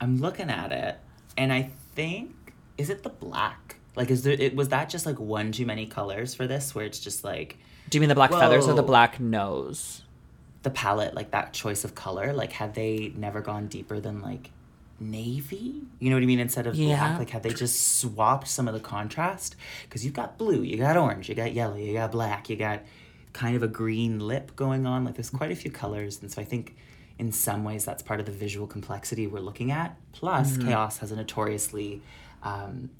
I'm looking at it, and I think is it the black? Like, is there? It was that just like one too many colors for this, where it's just like Do you mean the black feathers or the black nose? The palette, like that choice of color. Like, had they never gone deeper than like navy? You know what I mean? Instead of Yeah. black, like had they just swapped some of the contrast? Because you've got blue, you got orange, you got yellow, you got black, you got kind of a green lip going on. Like, there's quite a few colors, and so I think. In some ways, that's part of the visual complexity we're looking at. Plus, Kaos has a notoriously um,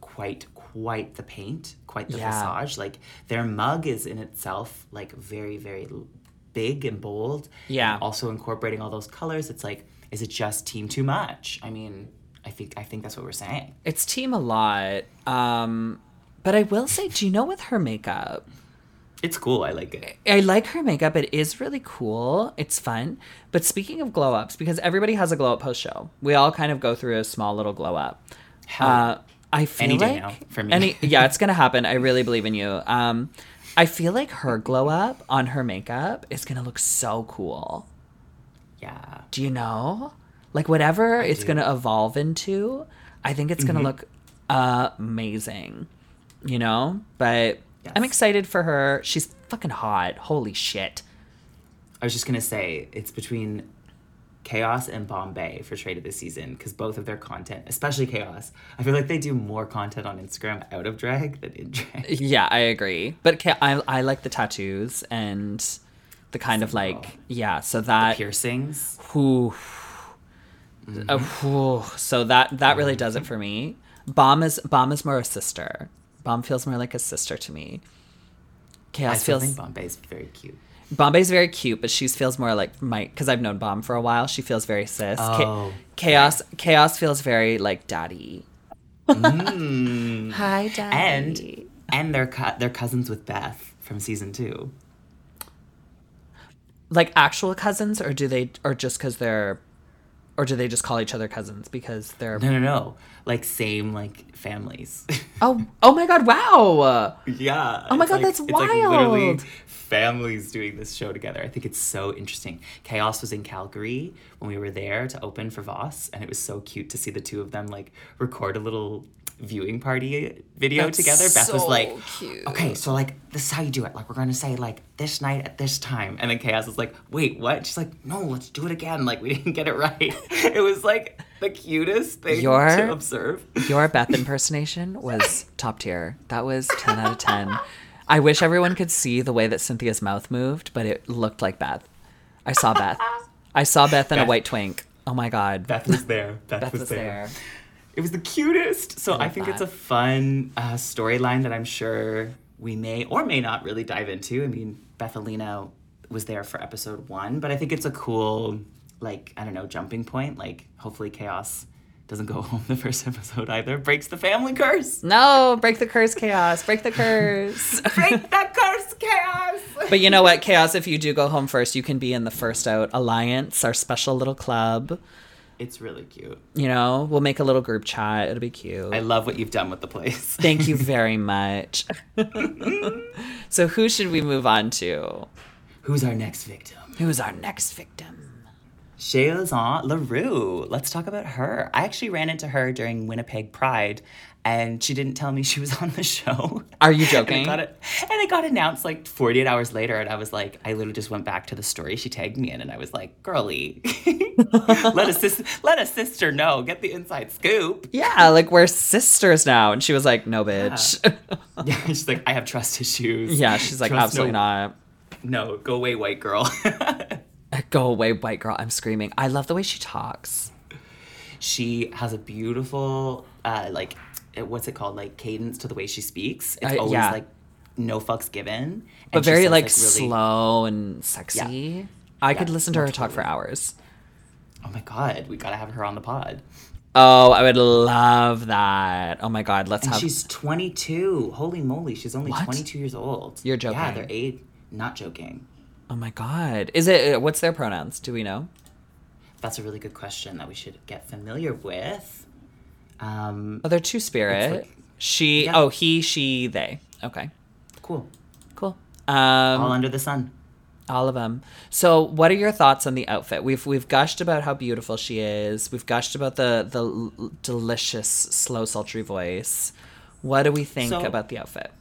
quite quite the paint, quite the Yeah. visage. Like their mug is in itself like very very big and bold. Yeah. And also incorporating all those colors. It's like, is it just team too much? I mean, I think I think that's what we're saying. It's team a lot. Um but I will say, do you know with her makeup? It's cool. I like it. I like her makeup. It is really cool. It's fun. But speaking of glow ups, because everybody has a glow up post show, we all kind of go through a small little glow up. Hell Uh, I feel Any day like now for me. Any, yeah, it's <laughs> gonna happen. I really believe in you. Um, I feel like her glow up on her makeup is gonna look so cool. yeah. Do you know? Like whatever it's do. Mm-hmm. gonna evolve into, I think it's gonna look amazing. You know? But I'm excited for her. She's fucking hot. Holy shit. I was just gonna say it's between Kaos and Bombae for trade of the season because both of their content, especially Kaos, I feel like they do more content on Instagram out of drag than in drag. <laughs> Yeah, I agree. But I I like the tattoos and the kind of like yeah. So that Piercings. whew, uh, whew. so that that really does it for me. Bomb is Bomb is more a sister. Bomb feels more like a sister to me. I Kaos still feels think Bombae's very cute. Bombae's very cute, but she feels more like my because I've known Bomb for a while. She feels very cis. Cha- Oh, Kaos Kaos feels very like daddy. Mm. <laughs> Hi, daddy. and and they're co- they're cousins with Beth from season two. like actual cousins, or do they, or just because they're, or do they just call each other cousins because they're? No, no, no. Like same like families. <laughs> Oh, oh my God! Wow. yeah. Oh my God, like- that's it's like literally wild. families doing this show together. I think it's so interesting. Kaos was in Calgary when we were there to open for Voss, and it was so cute to see the two of them like record a little viewing party video That's together. Beth was so like, cute. "Okay, so like this is how you do it. Like we're gonna say like this night at this time," and then Kaos was like, "Wait, what?" She's like, "No, let's do it again. Like we <laughs> didn't get it right." <laughs> it was like the cutest thing Your- to observe. Your Beth <laughs> impersonation was top tier. That was ten out of ten. I wish everyone could see the way that Synthia's mouth moved, but it looked like Beth. I saw Beth. I saw Beth in a white twink. Oh my God. Beth was there. Beth, Beth was, was there. there. It was the cutest. So I love think it's a fun uh, storyline that I'm sure we may or may not really dive into. I mean, Bethelina was there for episode one, but I think it's a cool, like, I don't know, jumping point. Like, hopefully, Kaos doesn't go <laughs> home the first episode either. Breaks the family curse. No, break the curse, Kaos. Break the curse. <laughs> Break that curse, Kaos. But you know what, Kaos, if you do go home first, you can be in the First Out Alliance, our special little club. It's really cute. You know, we'll make a little group chat. It'll be cute. I love what you've done with the place. <laughs> Thank you very <laughs> much. <laughs> so, who should we move on to? Who's our next victim? Who's our next victim? Chelazon Leroux. Let's talk about her. I actually ran into her during Winnipeg Pride, and she didn't tell me <laughs> she was on the show. Are you And joking? it, got and it got announced like 48 hours later, and I was like, I literally just went back to the story she tagged me in, and I was like, girly, <laughs> let a sis- let a sister know, get the inside scoop. Yeah, like we're sisters now. And she was like, no, bitch. <laughs> Yeah, she's like, I have trust issues. Yeah, she's like, Trust absolutely no- not. No, go away, white girl. Go away, white girl. I'm screaming. I love the way she talks. she has a beautiful uh like what's it called like cadence to the way she speaks it's Uh, always yeah. like no fucks given But and very says, like, really- slow and sexy. I could listen to her talk for hours. oh my god we gotta have her on the pod Oh, I would love that. Oh my god, let's and have she's 22 holy moly she's only What? 22 years old You're joking. yeah they're eight not joking Oh my god. Is it what's their pronouns? Do we know? That's a really good question that we should get familiar with. Um, Oh, they're two spirit. like- she Yeah. oh he, she, they. Okay. cool. Cool. All Um under the sun. all of them. So, what are your thoughts on the outfit? We've we've gushed about how beautiful she is. We've gushed about the the l- delicious slow sultry voice. What do we think So- about the outfit?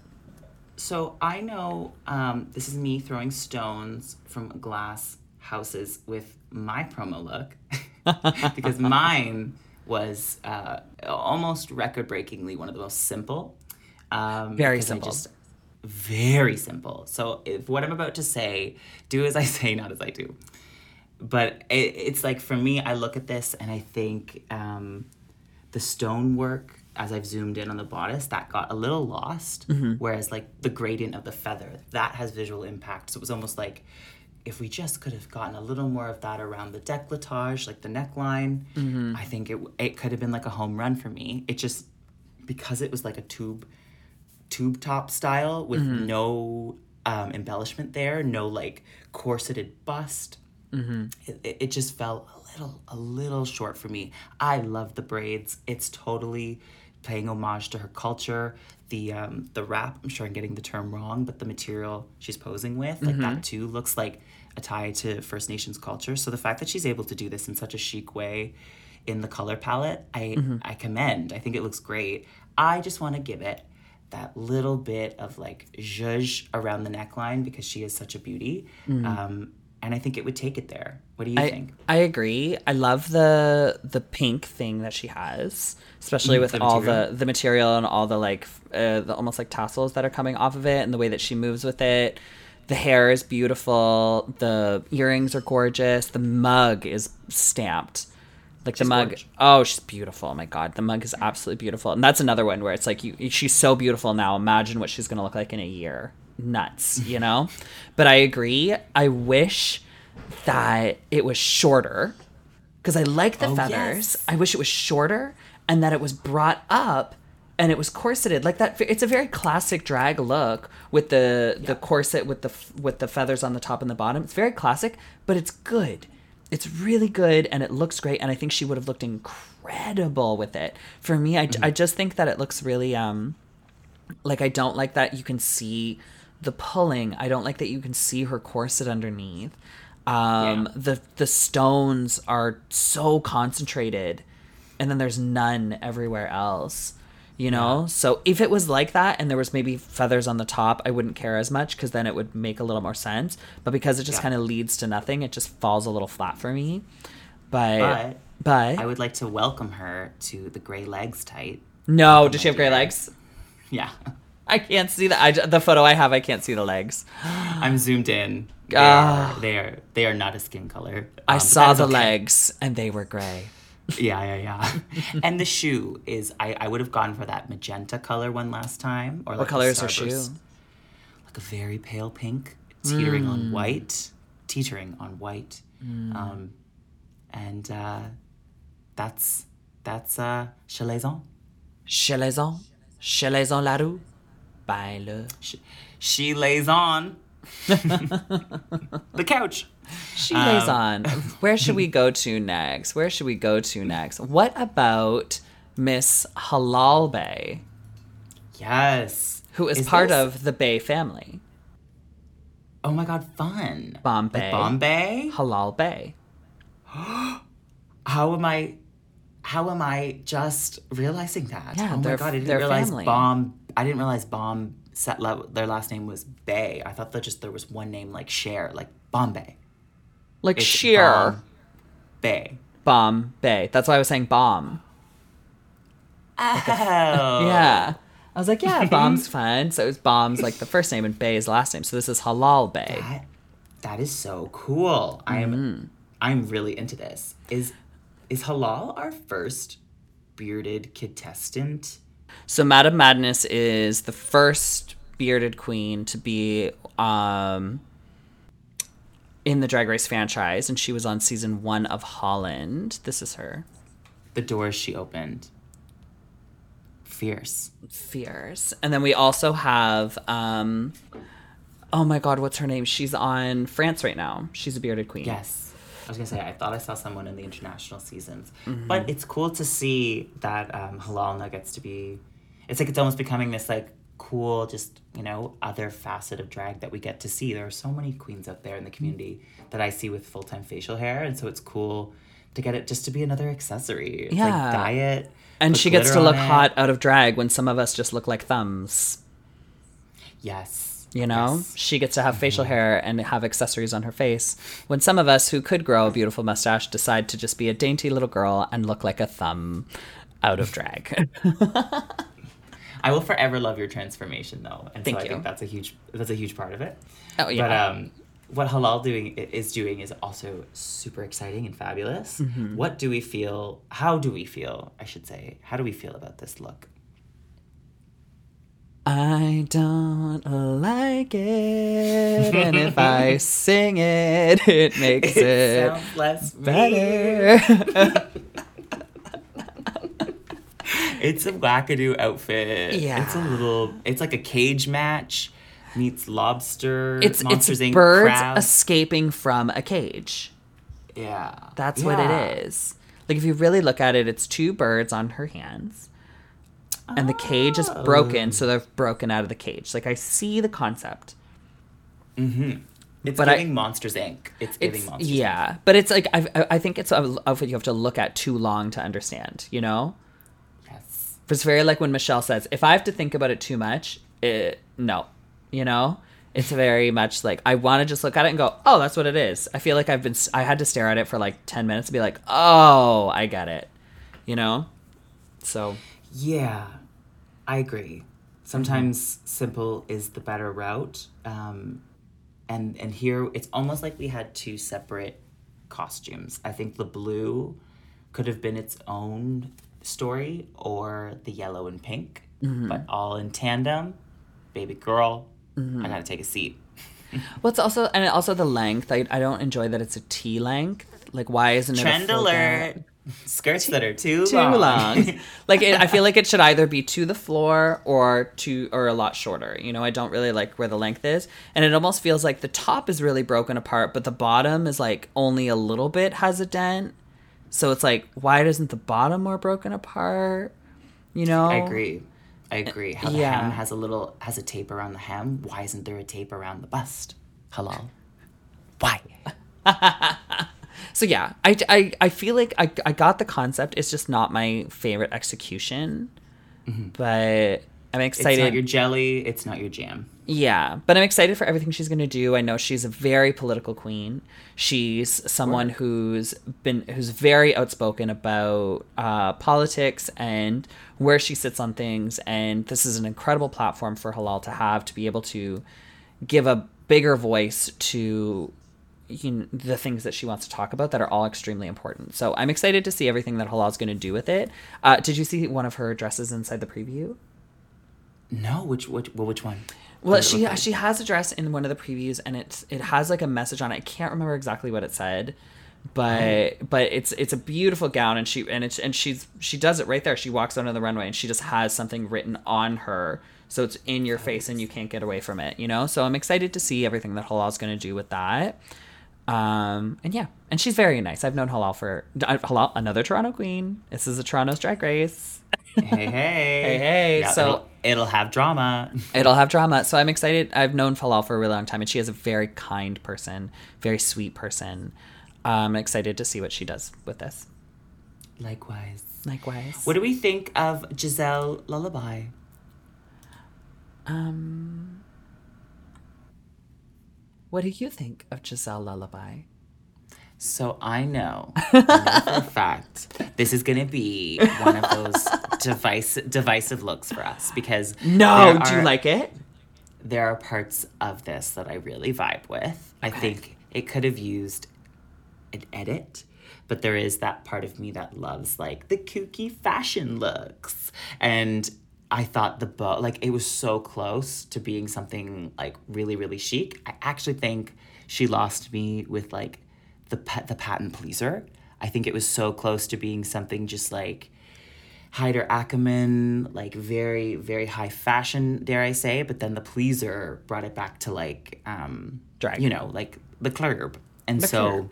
So I know um, this is me throwing stones from glass houses with my promo look <laughs> because mine was uh, almost record breakingly one of the most simple. Um, Very simple. very simple. So if what I'm about to say, do as I <laughs> say, not as I do. But it, it's like for me, I look at this and I think um, the stonework as I've zoomed in on the bodice that got a little lost, mm-hmm. whereas like the gradient of the feather that has visual impact. So it was almost like if we just could have gotten a little more of that around the decolletage, like the neckline, mm-hmm. I think it it could have been like a home run for me. It just because it was like a tube tube top style with mm-hmm. no um, embellishment there, no like corseted bust. It, it, it just felt a little a little short for me. I love the braids. It's totally paying homage to her culture. The um, the wrap, I'm sure I'm getting the term wrong, but the material she's posing with, like that too, looks like a tie to First Nations culture. So the fact that she's able to do this in such a chic way in the color palette, I I commend. I think it looks great. I just want to give it that little bit of like zhuzh around the neckline because she is such a beauty. Um, and I think it would take it there. What do you I, think? I agree. I love the the pink thing that she has, especially with the all material. the the material and all the like uh, the almost like tassels that are coming off of it, and the way that she moves with it. The hair is beautiful. The earrings are gorgeous. The mug is stamped. Like the mug. gorge. Oh, she's beautiful. Oh my god, the mug is absolutely beautiful. And that's another one where it's like you she's so beautiful now. Imagine what she's going to look like in a year. Nuts, you know? but I agree. I wish that it was shorter because I like the Oh, feathers. yes. I wish it was shorter and that it was brought up and it was corseted like that. It's a very classic drag look with the the corset with the with the feathers on the top and the bottom. It's very classic, but it's good. It's really good and it looks great. And I think she would have looked incredible with it. For me, I, I just think that it looks really um like I don't like that you can see the pulling. I don't like that you can see her corset underneath. Um, Yeah. the the stones are so concentrated, and then there's none everywhere else. You know, so if it was like that and there was maybe feathers on the top, I wouldn't care as much because then it would make a little more sense. But because it just Yeah. kind of leads to nothing, it just falls a little flat for me. But But but, I would like to welcome her to the gray legs tight. no, does she have gray legs? Yeah. I can't see that. I, the photo I have, I can't see the legs. <gasps> I'm zoomed in. They, Ah. are, they are they are not a skin color. I Um, but saw the okay. legs and they were gray. <laughs> Yeah, yeah, yeah. <laughs> and the shoe is I, I would have gone for that magenta color one last time. Or like What the color is her shoe? Like a very pale pink, teetering Hmm. on white, teetering on white. Um, and uh, that's that's uh, Chelazon. Chelazon, Chalaison la rue, by. She, she lays on <laughs> the couch. She lays Um, on. Where should we go to next? Where should we go to next? What about Miss Halal Bae, Yes. who is, Is part this- of the Bae family? Oh my god, fun. Bombae. Like Bombae? Halal Bae. How am I how am I just realizing that? Yeah, oh my god, I didn't realize family. Bomb I didn't realize Bomb set le- their last name was Bay. I thought that just there was one name like Cher, like Bombae. Like It's sheer Bomb Bay. bomb Bay. That's why I was saying bomb. Oh. <laughs> Yeah. I was like, yeah, bomb's <laughs> fun. So it was bomb's like the first name and Bay's last name. So this is Halal Bae. That, that is so cool. I am Mm-hmm. I'm really into this. Is is Halal our first bearded contestant? So Madame Madness is the first bearded queen to be um in the Drag Race franchise, and she was on season one of Holland. This is her. The doors she opened. Fierce. Fierce. And then we also have um oh my god, what's her name? She's on France right now. She's a bearded queen. Yes. I was gonna say I thought I saw someone in the international seasons, Mm-hmm. but it's cool to see that um, Halalna gets to be. It's like it's almost becoming this like cool, just you know, other facet of drag that we get to see. There are so many queens out there in the community that I see with full time facial hair, and so it's cool to get it just to be another accessory. It's Yeah. like diet, And she gets to look hot out of drag when some of us just look like thumbs. Yes, You know, Yes. she gets to have facial hair and have accessories on her face. When some of us who could grow a beautiful mustache decide to just be a dainty little girl and look like a thumb out of drag. <laughs> I will forever love your transformation though, and Thank so I you. think that's a huge that's a huge part of it. Oh, yeah. But um, what Halal doing is doing is also super exciting and fabulous. Mm-hmm. What do we feel? How do we feel? I should say. How do we feel about this look? I don't like it, and if I <laughs> sing it, it makes it, sounds less better. <laughs> It's a wackadoo outfit. Yeah. It's a little. It's like a cage match meets lobster. it's Monsters it's birds crab. escaping from a cage. yeah. That's what it is. Like if you really look at it, it's two birds on her hands. And the cage is broken, so they're broken out of the cage. Like I see the concept. Mm-hmm. It's but I- giving Monsters Inc. It's giving It's Monsters. yeah, but it's like I I think it's of what you have to look at too long to understand. You know, Yes. it's very like when Michelle says, "If I have to think about it too much, it no." You know, it's very much like I want to just look at it and go, "Oh, that's what it is." I feel like I've been I had to stare at it for like ten minutes to be like, "Oh, I get it." You know, so Yeah, I agree. Sometimes simple is the better route. Um, and and here it's almost like we had two separate costumes. I think the blue could have been its own story, or the yellow and pink, but all in tandem. Baby girl, I gotta take a seat. Well, it's also and also the length. I, I don't enjoy that it's a tea length. Like, why isn't it a Trend alert! <laughs> Skirts that are too, Too long. long. <laughs> like, it, I feel like it should either be to the floor or to or a lot shorter. You know, I don't really like where the length is, and it almost feels like the top is really broken apart, but the bottom is like only a little bit has a dent. So it's like, why isn't the bottom more broken apart? You know, I agree. I agree. How the Yeah. hem has a little has a tape around the hem. Why isn't there a tape around the bust? Halal. Why? <laughs> So yeah, I, I, I feel like I, I got the concept. It's just not my favorite execution, but I'm Mm-hmm. It's excited. not your jelly. It's not your jam. Yeah, but I'm excited for everything she's going to do. I know she's a very political queen. She's someone who's been who's very outspoken about uh, politics and where she sits on things. And this is an incredible platform for Halal to have to be able to give a bigger voice to you know, the things that she wants to talk about that are all extremely important. So I'm excited to see everything that Halal's going to do with it. Uh, did you see one of her dresses inside the preview? No, which which well, which one? Well, What did it she like? she has a dress in one of the previews, and it's it has like a message on it. I can't remember exactly what it said, but Oh. but it's it's a beautiful gown, and she and it's and she's she does it right there. She walks out on the runway, and she just has something written on her, so it's in your face, and you can't get away from it. You know, so I'm excited to see everything that Halal's going to do with that. Um and yeah, and she's very nice. I've known Halal for uh, Halal, another Toronto queen. This is a Toronto's Drag Race. hey hey Hey, hey, Yeah, so- it'll, it'll have drama. <laughs> It'll have drama. So I'm excited. I've known Falal for a really long time, and she is a very kind person, very sweet person. I'm excited to see what she does with this. Likewise. Likewise. What do we think of Gisèle Lullaby? um, what do you think of Gisèle Lullaby? So I know, <laughs> for a fact this is gonna be one of those device divisive looks for us because No, do you like it? there are parts of this that I really vibe with. I think it could have used an edit, but there is that part of me that loves like the kooky fashion looks. And I thought the bow, like it was so close to being something like really, really chic. I actually think she lost me with like the pa- the patent pleaser. I think it was so close to being something just like Haider Ackermann, like very, very high fashion, dare I say, but then the pleaser brought it back to like um Drag. You know, like the club. And The so club.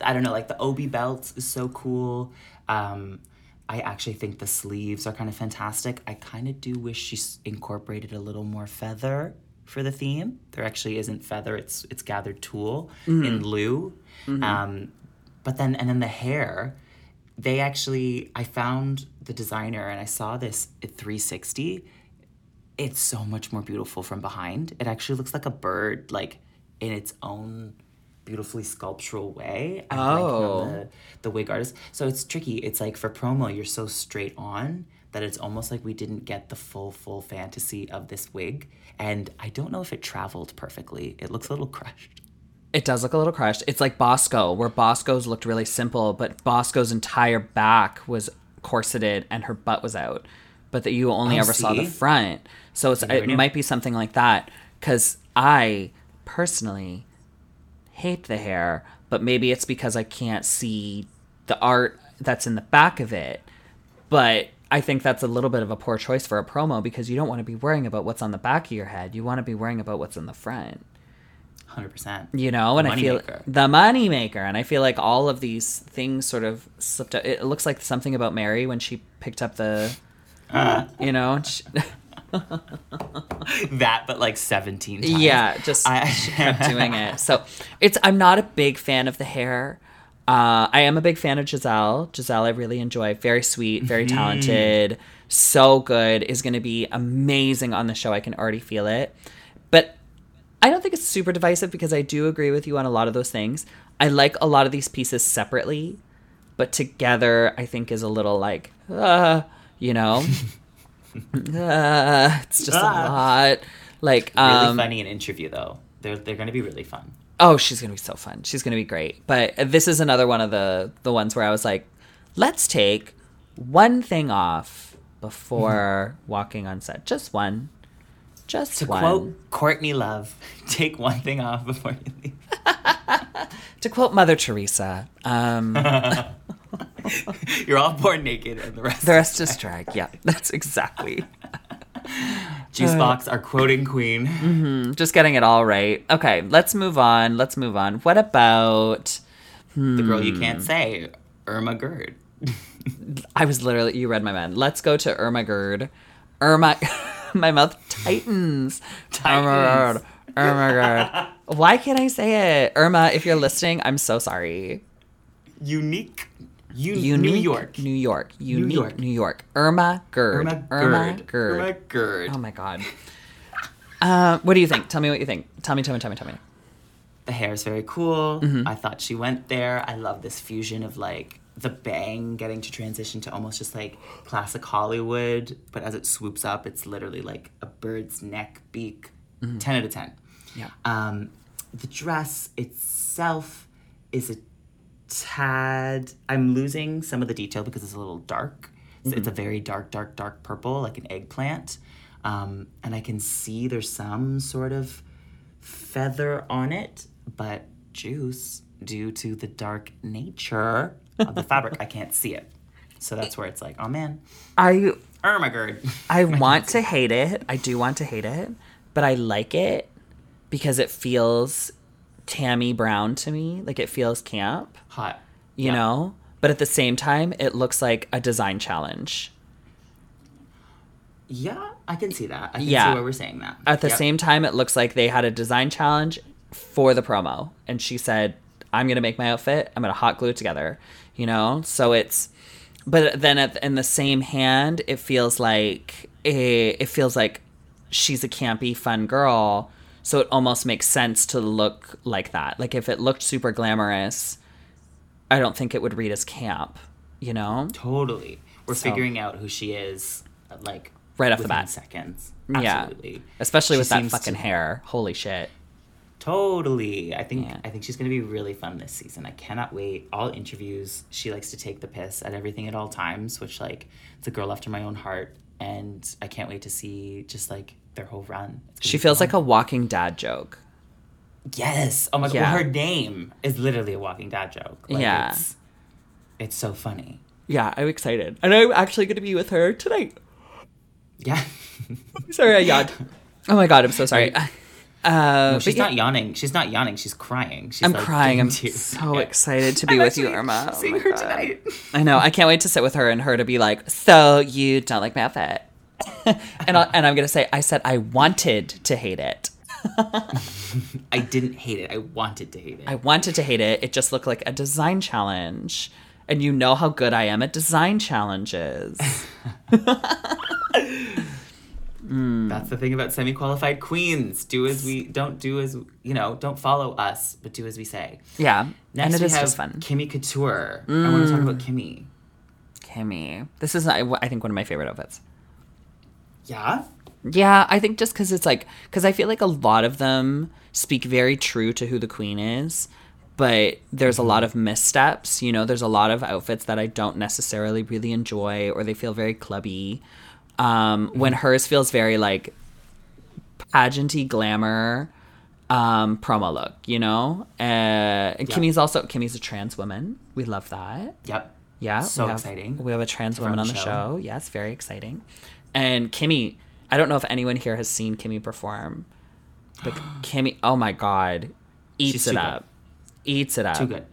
I don't know, like the obi belt is so cool. Um, I actually think the sleeves are kind of fantastic. I kind of do wish she incorporated a little more feather for the theme. There actually isn't feather; it's it's gathered tulle in lieu. Um, but then and then the hair, they actually I found the designer and I saw this at 360. It's so much more beautiful from behind. It actually looks like a bird, like in its own beautifully sculptural way. I like Oh. from the, the wig artist. So it's tricky. It's like for promo, you're so straight on that it's almost like we didn't get the full, full fantasy of this wig. And I don't know if it traveled perfectly. It looks a little crushed. It does look a little crushed. It's like Bosco, where Bosco's looked really simple, but Bosco's entire back was corseted and her butt was out, but that you only Oh, ever saw the front. So it's, it might be something like that. Because I personally hate the hair, but maybe it's because I can't see the art that's in the back of it. But I think that's a little bit of a poor choice for a promo because you don't want to be worrying about what's on the back of your head. You want to be worrying about what's in the front Hundred percent. you know and i feel moneymaker. the money maker and i feel like all of these things sort of slipped it looks like something about mary when she picked up the uh. you know she, <laughs> <laughs> That, but like seventeen times. yeah just I- she kept <laughs> doing it. So it's i'm not a big fan of the hair. Uh, i am a big fan of giselle. Giselle i really enjoy. Very sweet very Mm-hmm. talented. So good. Is going to be amazing on the show. I can already feel it. But I don't think it's super divisive because I do agree with you on a lot of those things. I like a lot of these pieces separately, but together I think is a little like, uh, you know, <laughs> uh, <laughs> it's just a Ah. lot. Like, Really um, funny in interview though. They're they're gonna be really fun. oh, she's gonna be so fun. She's gonna be great. But this is another one of the the ones where I was like, let's take one thing off before walking on set. Just one. Just To one. quote Courtney Love, <laughs> take one thing off before you leave. <laughs> to quote Mother Teresa, um, <laughs> You're all born naked, and the rest. the rest is drag. Yeah, that's exactly. <laughs> Juice Boxx, our quoting queen. Just getting it all right. Okay, let's move on. Let's move on. What about? The girl you Hmm. can't say, Irma Gerd. <laughs> I was literally you read my mind. Let's go to Irma Gerd. Irma, my mouth tightens. Irma Tightens. Irma Gerd. Why can't I say it? Irma, if you're listening, I'm so sorry. Unique. U- Unique, New York. New York. Unique, York. New York. Irma Gerd. Irma Irma Gerd. Gerd. Irma Gerd. Oh my god. Uh, what do you think? Tell me what you think. Tell me, tell me, tell me, tell me. the hair is very cool. Mm-hmm. I thought she went there. I love this fusion of like the bang getting to transition to almost just like classic Hollywood, but as it swoops up, it's literally like a bird's neck beak. 10 out of 10. Mm-hmm. Yeah. Um, the dress itself is a tad. I'm losing some of the detail because it's a little dark. So It's a Mm-hmm. very dark, dark, dark purple, like an eggplant. Um, and I can see there's some sort of feather on it, but juice, due to the dark nature of the fabric, I can't see it. So that's where it's like, oh man, I Ermagerd. <laughs> I want to hate it. I do want to hate it, but I like it because it feels Tammy Brown to me. Like it feels camp, Hot. you Yeah. know? But at the same time, it looks like a design challenge. Yeah, I can see that. I can Yeah. see where we're saying that. At the Yep. same time, it looks like they had a design challenge for the promo. And she said, I'm going to make my outfit. I'm going to hot glue it together, you know? So it's, but then at, in the same hand, it feels like, it, it feels like she's a campy, fun girl. So it almost makes sense to look like that. Like if it looked super glamorous, I don't think it would read as camp, you know? Totally. We're So- figuring out who she is, like Right off the bat. Seconds. Yeah. Especially She with that fucking to- hair. Holy shit. Totally. I think Yeah. I think she's gonna be really fun this season. I cannot wait. All interviews, she likes to take the piss at everything at all times, which like it's a girl after my own heart. And I can't wait to see just like their whole run. She feels fun. like a walking dad joke. Yes. Oh my god. Yeah. Well, her name is literally a walking dad joke. Like, Yeah. It's, it's so funny. yeah, I'm excited. And I'm actually going to be with her tonight. Yeah. <laughs> Sorry, I yawned. Oh my god, I'm so sorry. <laughs> Uh, No, she's yeah, not yawning. She's not yawning. She's crying. She's I'm like, crying. I'm so Yeah. excited to <laughs> be I'm with you, Irma. Oh Seeing my her God. tonight. I know. I can't wait to sit with her and her to be like, "So you don't like my outfit?" <laughs> and I'll, and I'm gonna say, "I said I wanted to hate it. <laughs> I didn't hate it. I wanted to hate it. I wanted to hate it. It just looked like a design challenge." And you know how good I am at design challenges. <laughs> That's the thing about semi-qualified queens. Do as we don't do as you know. Don't follow us, but do as we say. yeah, Next and it we is have fun. Kimmy Couture. I want to talk about mm. Kimmy. Kimmy, this is I, I think one of my favorite outfits. Yeah. Yeah, I think just because it's like, because I feel like a lot of them speak very true to who the queen is, but there's a lot of missteps. You know, there's a lot of outfits that I don't necessarily really enjoy or they feel very clubby. Um, When hers feels very like pageanty glamour um, promo look, you know? Uh, and. Kimmy's also, Kimmy's a trans woman. We love that. Yep. Yeah. So we have, exciting. We have a trans woman on the show. show. Yes, very exciting. And Kimmy, I don't know if anyone here has seen Kimmy perform, but <gasps> Kimmy, oh my God, eats She's it too good. up. Eats it up. Too good.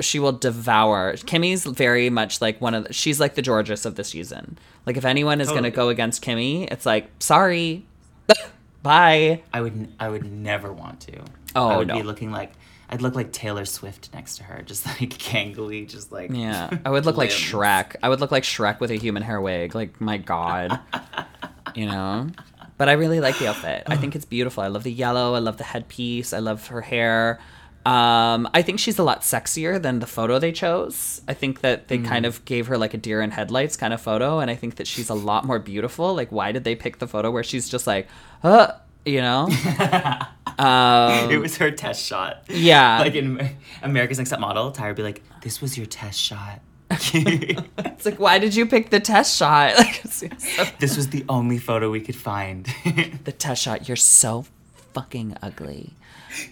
She will devour. Kimmy's very much like one of the, she's like the Jorgeous of the season. Like if anyone is going to go against Kimmy, it's like, sorry. <laughs> Bye. I would. I would never want to. Oh, I would no. be looking like. I'd look like Taylor Swift next to her, just <laughs> like gangly, just like. Yeah. I would look like. Shrek. I would look like Shrek with a human hair wig. Like, my God. you know? But I really like the outfit. I think it's beautiful. I love the yellow. I love the headpiece. I love her hair. Um, I think she's a lot sexier than the photo they chose. I think that they kind of gave her like a deer in headlights kind of photo, and I think that she's a lot more beautiful. Like, why did they pick the photo where she's just like, uh, you know? <laughs> um, It was her test shot. Yeah. Like in America's Next Top Model, Tyra would be like, "This was your test shot. <laughs> it's like, why did you pick the test shot? <laughs> Like, so this was the only photo we could find." the test shot. You're so fucking ugly.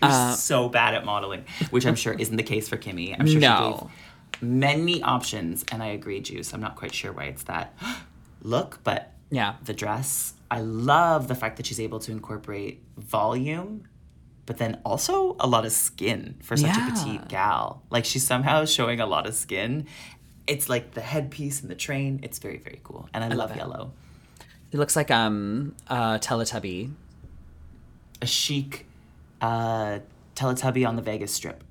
You're Uh, so bad at modeling, which I'm sure isn't the case for Kimmy. I'm sure No. she gave many options, and I agreed agree, Juice. I'm not quite sure why it's that <gasps> look, but Yeah. the dress. I love the fact that she's able to incorporate volume, but then also a lot of skin for such Yeah. a petite gal. Like she's somehow showing a lot of skin. It's like the headpiece and the train. It's very, very cool. And I, love, love yellow. It looks like um uh Teletubby. A chic uh, Teletubby on the Vegas Strip.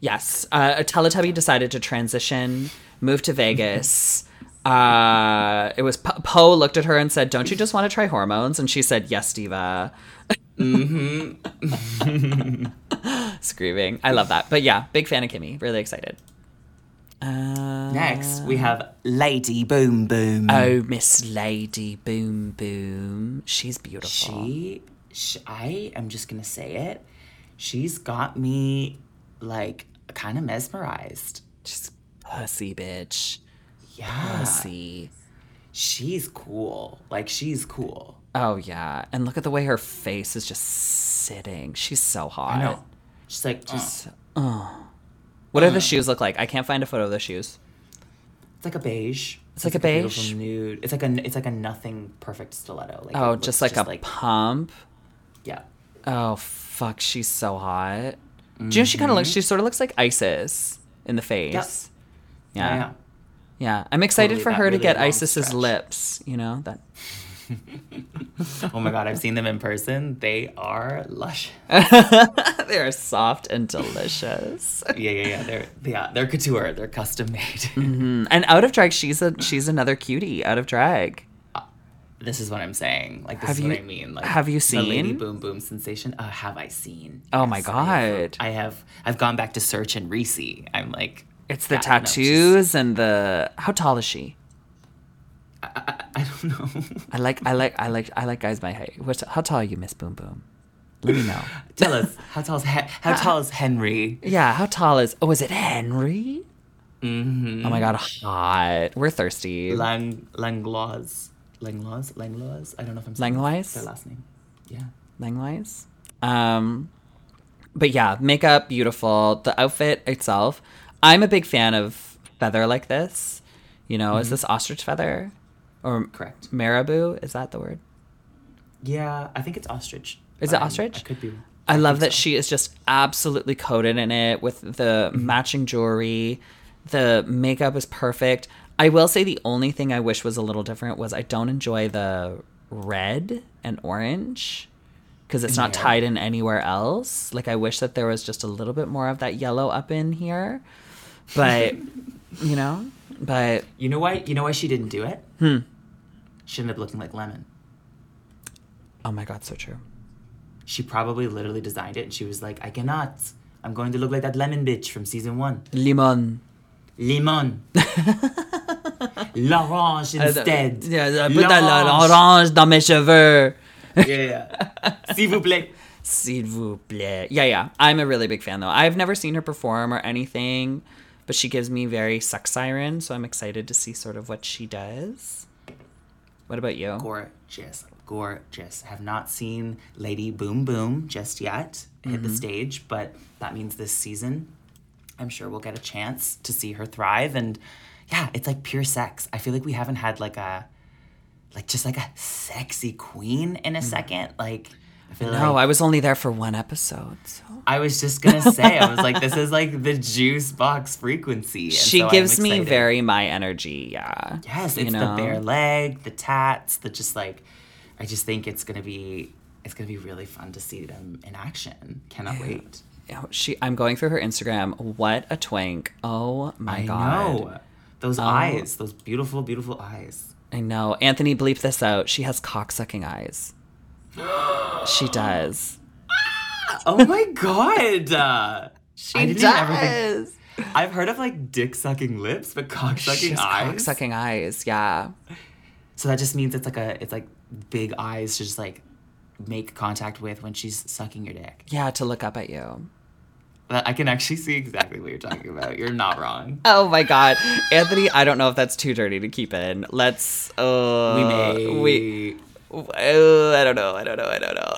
Yes, uh, a Teletubby decided to transition, move to Vegas. <laughs> Uh, it was Po Poe looked at her and said, "Don't you just want to try hormones?" And she said, "Yes, diva." Mm-hmm. <laughs> Screaming. I love that. But yeah, big fan of Kimmy. Really excited. Uh, Next, we have Lady Boom Boom. oh, Miss Lady Boom Boom. She's beautiful. She, sh I am just gonna say it. She's got me like kind of mesmerized. She's pussy, bitch. Yeah, Pussy. she's cool. Like she's cool. Oh yeah, and look at the way her face is just sitting. She's so hot. I know. She's like, uh, Just- What do the shoes look like? I can't find a photo of the shoes. it's like a beige. It's, like a beautiful beige? nude. It's like a it's like a nothing perfect stiletto. Like Oh, just like a pump. yeah. Oh fuck, she's so hot. Do you know she kind of looks? She sort of looks like Icesis in the face. Yeah. Yeah, yeah. Yeah. I'm excited Totally for her to really get Icesis's stretch. lips. You know that. <laughs> Oh my god, I've seen them in person. They are lush. <laughs> they are soft and delicious. <laughs> yeah, yeah, yeah. They're yeah, they're couture. They're custom made. Mm, and out of drag, she's a she's another cutie. Out of drag. this is what I'm saying. Like this Have is you- what I mean. Like have you seen the Lady? Boom Boom sensation? Uh, have I seen? Oh my I have, God. I have. I've gone back to search and Reese. I'm like, It's the yeah, no, she's- tattoos and the. How tall is she? I, I don't know. I like I like I like I like guys my height. What's how tall are you, Miss Boom Boom? Let me know. <laughs> Tell us how tall is He- how tall is Henry? yeah, how tall is? Oh, is it Henry? Mm-hmm. Oh my god, hot. We're thirsty. Lang Langlois. Langlois. Langlois. I don't know if I'm saying Langlois? their last name. Yeah. Langlois. Um, but yeah, makeup beautiful. The outfit itself, I'm a big fan of feather like this. You know, is mm-hmm. this ostrich feather or Correct. marabou? Is that the word? Yeah, I think it's ostrich. Is it ostrich? I could be. I love that so. she is just absolutely coated in it with the mm-hmm. matching jewelry. The makeup is perfect. I will say the only thing I wish was a little different was I don't enjoy the red and orange because it's not tied in anywhere else. Like I wish that there was just a little bit more of that yellow up in here. But you know, but You know why? You know why she didn't do it? Hmm. She ended up looking like lemon. oh my god, so true. She probably literally designed it, and she was like, "I cannot. I'm going to look like that lemon bitch from season one. Limon. Lemon. L'orange <laughs> instead. Yeah, put that orange dans mes cheveux. Yeah, yeah. <laughs> S'il vous plaît. S'il vous plaît. Yeah, yeah. I'm a really big fan though. I've never seen her perform or anything, but she gives me very sex siren, so I'm excited to see sort of what she does. What about you? Gorgeous. Gorgeous. Have not seen Lady Boom Boom just yet hit the mm-hmm. stage, but that means this season, I'm sure we'll get a chance to see her thrive. And yeah, it's like pure sex. I feel like we haven't had like a, like just like a sexy queen in a mm-hmm. second. Like, No, like I was only there for one episode. So. I was just gonna say, I was like, <laughs> this is like the Juice Boxx frequency. and She so gives me very my energy. Yeah. Yes, You it's know? the bare leg, the tats, the just like I just think it's gonna be it's gonna be really fun to see them in action. Cannot wait. Yeah, She. I'm going through her Instagram. What a twank! Oh my I god! know. Those oh. eyes, those beautiful, beautiful eyes. I know. Anthony, bleep this out. She has cocksucking eyes. She does. Oh my god. <laughs> Uh, I didn't ever think- I've heard of like dick sucking lips, but cock sucking has eyes. cocksucking eyes. Yeah. So that just means it's like a it's like big eyes to just like make contact with when she's sucking your dick. Yeah, to look up at you. But I can actually see exactly what you're talking about. You're not wrong. <laughs> Oh my god. Anthony, I don't know if that's too dirty to keep in. Let's uh We may we I don't know. I don't know. I don't know.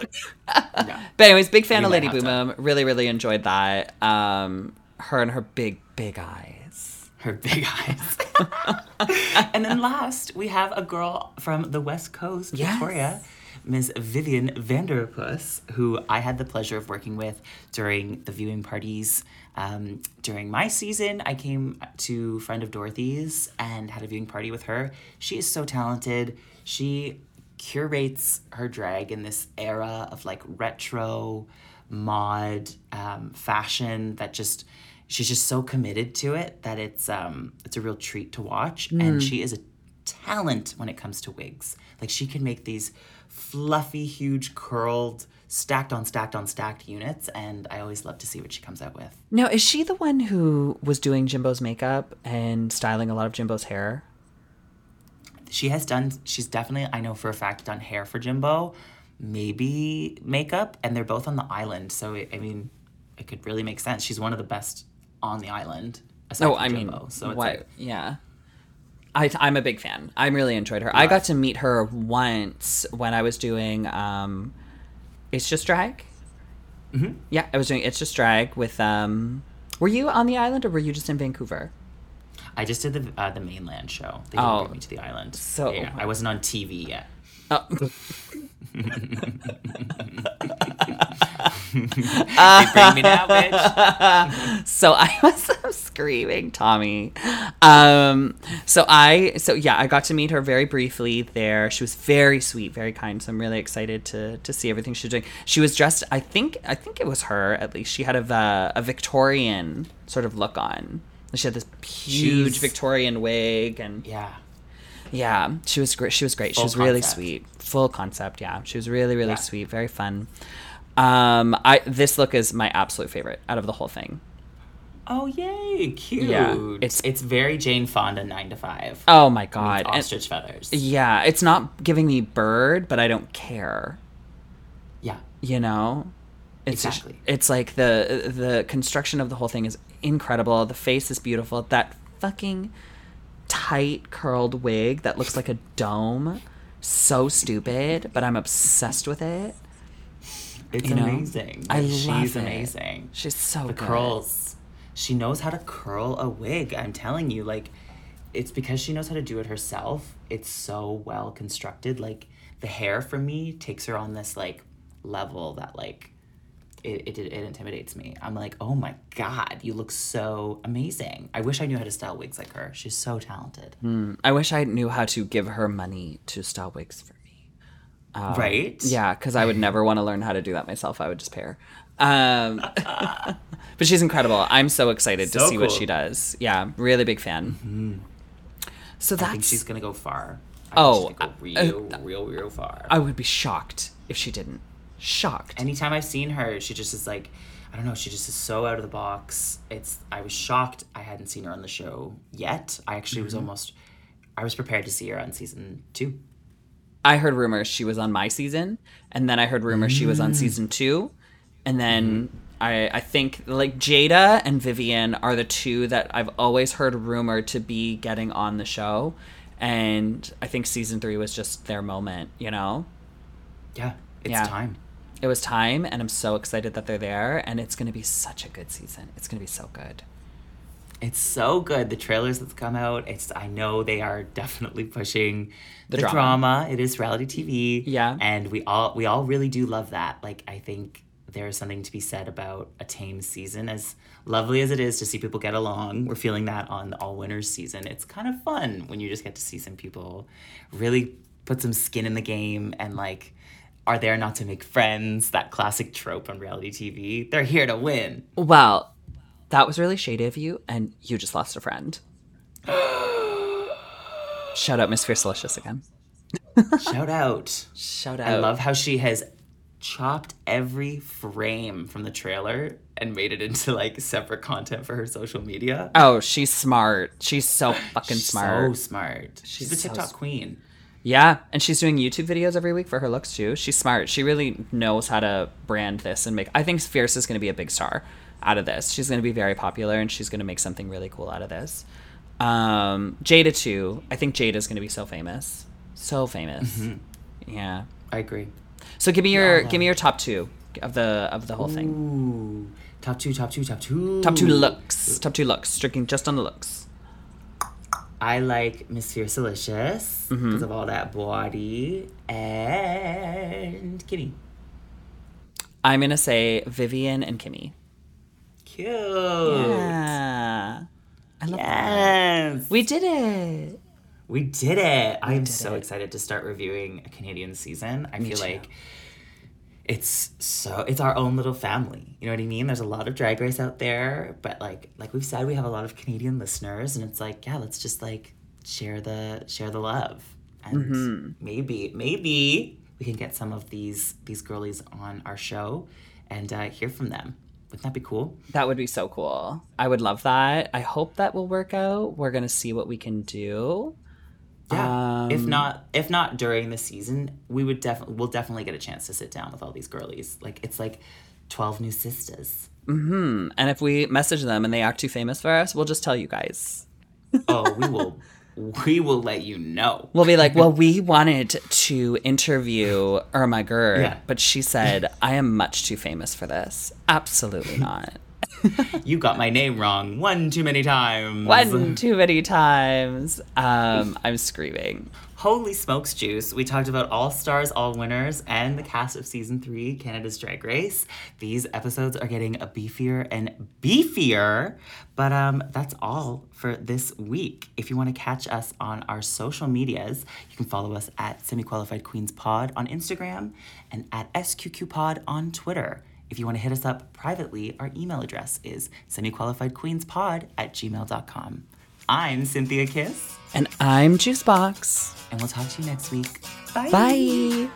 <laughs> No. But anyways, big fan We of Lady Boom. Boom. Really, really enjoyed that. Um her and her big, big eyes. her big eyes. <laughs> and then last, we have a girl from the West Coast, Yes. Victoria, Miss Vivian Vanderpuss, who I had the pleasure of working with during the viewing parties. Um, during my season, I came to Friend of Dorothy's and had a viewing party with her. She is so talented. She curates her drag in this era of like retro mod um, fashion that just she's just so committed to it that it's um it's a real treat to watch. And she is a talent when it comes to wigs. Like she can make these fluffy huge curled stacked on stacked on stacked units and i always love to see what she comes out with. Now, is she the one who was doing Jimbo's makeup and styling a lot of Jimbo's hair? She has done she's definitely i know for a fact done hair for jimbo maybe makeup and they're both on the island so i mean it could really make sense she's one of the best on the island aside Oh, from I mean, Jimbo. so it's like, yeah. I, I'm a big fan. I really enjoyed her. I got to meet her once when I was doing um, It's Just Drag. Mhm. Yeah, I was doing It's Just Drag with. Um, were you on the island or were you just in Vancouver? I just did the uh, the mainland show. They didn't Oh. bring me to the island. So- yeah, I wasn't on TV yet. Oh. <laughs> <laughs> Bring me now, bitch. <laughs> so I was screaming, Tommy. Um, so I, so yeah, I got to meet her very briefly there. She was very sweet, very kind. So I'm really excited to to see everything she's doing. She was dressed, I think, I think it was her at least. She had a a Victorian sort of look on. She had this huge Victorian wig, and Yeah. yeah, she was great. She was great. she Full was really sweet. Full concept. Yeah, she was really really Yeah. sweet. Very fun. Um, I this look is my absolute favorite out of the whole thing. Oh yay, cute. Yeah, it's it's- very Jane Fonda nine to five. Oh my god. Ostrich feathers. yeah, it's not giving me bird, but I don't care. Yeah. You know? It's just- Exactly. it's like the the construction of the whole thing is incredible. The face is beautiful. That fucking tight curled wig that looks like a dome. So stupid, but I'm obsessed with it. It's You know? amazing. I Like, love She's it. amazing. She's so the good. curls. She knows how to curl a wig. I'm telling you, like it's because she knows how to do it herself. It's so well constructed. Like the hair for me takes her on this like level that like it, it, it intimidates me. I'm like, oh my God, you look so amazing. I wish I knew how to style wigs like her. She's so talented. I wish I knew how to give her money to style wigs for me. right? Yeah, because I would <laughs> never want to learn how to do that myself. I would just pay her. Um, <laughs> but she's incredible. I'm so excited to So see what she does. Yeah, really big fan. So I think she's gonna go far. I Oh, gonna uh, real, real, real far. I would be shocked if she didn't. Shocked. anytime I've seen her, she just is like, I don't know, she just is so out of the box. It's I was shocked I hadn't seen her on the show yet. I actually Mm-hmm. was almost I was prepared to see her on season two. I heard rumors she was on my season, and then I heard rumors she was on season two, and then I I think like Jada and Vivian are the two that I've always heard rumored to be getting on the show, and I think season three was just their moment. You know, Yeah, it's Yeah. time. It was time, and I'm so excited that they're there, and it's gonna be such a good season. It's gonna be so good. It's so good. The trailers that's come out, it's I know they are definitely pushing The the, drama. drama. It is reality TV. Yeah. And we all we all really do love that. Like I think there is something to be said about a tame season as lovely as it is to see people get along. We're feeling that on the all winners season. It's kind of fun when you just get to see some people really put some skin in the game and like are there not to make friends, that classic trope on reality TV. They're here to win. Well, that was really shady of you, and you just lost a friend. <gasps> Shout out Miss Fiercalicious again. <laughs> Shout out. Shout out. I love how she has chopped every frame from the trailer and made it into like separate content for her social media. Oh, she's smart. She's so fucking She's smart. So smart. She's, She's the so TikTok s- queen. Yeah, and she's doing YouTube videos every week for her looks too. She's smart. She really knows how to brand this and make. I think Fierce is going to be a big star out of this. She's going to be very popular and she's going to make something really cool out of this. Um, Jada too. I think Jada's going to be so famous, so famous. Yeah. I agree. So give me your Yeah. give me your top two of the of the whole thing. Ooh. Top two, top two, top two. Top two looks. Top two looks. Striking just on the looks. I like Miss Fiercalicious Mm-hmm. because of all that body. And Kitty. I'm gonna say Vivian and Kimmy. Cute. Yeah. I love that. Yes. We did it. We did it. I'm did so it. excited to start reviewing a Canadian season. I Me feel too. like it's so it's our own little family. You know what I mean? There's a lot of drag race out there, but like like we've said we have a lot of Canadian listeners and it's like, yeah, let's just like share the share the love. And Mm-hmm. maybe maybe we can get some of these these girlies on our show and uh, hear from them. Wouldn't that be cool? That would be so cool. I would love that. I hope that will work out. We're gonna see what we can do. Yeah. if Um, not, if not during the season, we would definitely we'll definitely get a chance to sit down with all these girlies. Like it's like twelve new sisters. Hmm. And if we message them and they act too famous for us, we'll just tell you guys. Oh, we will we will let you know. We'll be like, well, <laughs> we wanted to interview Irma Gerd, Yeah. but she said, I am much too famous for this. Absolutely not. <laughs> You got my name wrong one too many times. One too many times. Um, I'm screaming. Holy smokes, Juice. We talked about All Stars, All Winners, and the cast of season three, Canada's Drag Race. These episodes are getting a beefier and beefier, but um, that's all for this week. If you want to catch us on our social medias, you can follow us at Semi Qualified Queens Pod on Instagram and at SQQ Pod on Twitter. If you want to hit us up privately, our email address is semiqualifiedqueenspod at gmail.com. I'm Synthia Kiss, And I'm Juice Boxx. and we'll talk to you next week. Bye. Bye.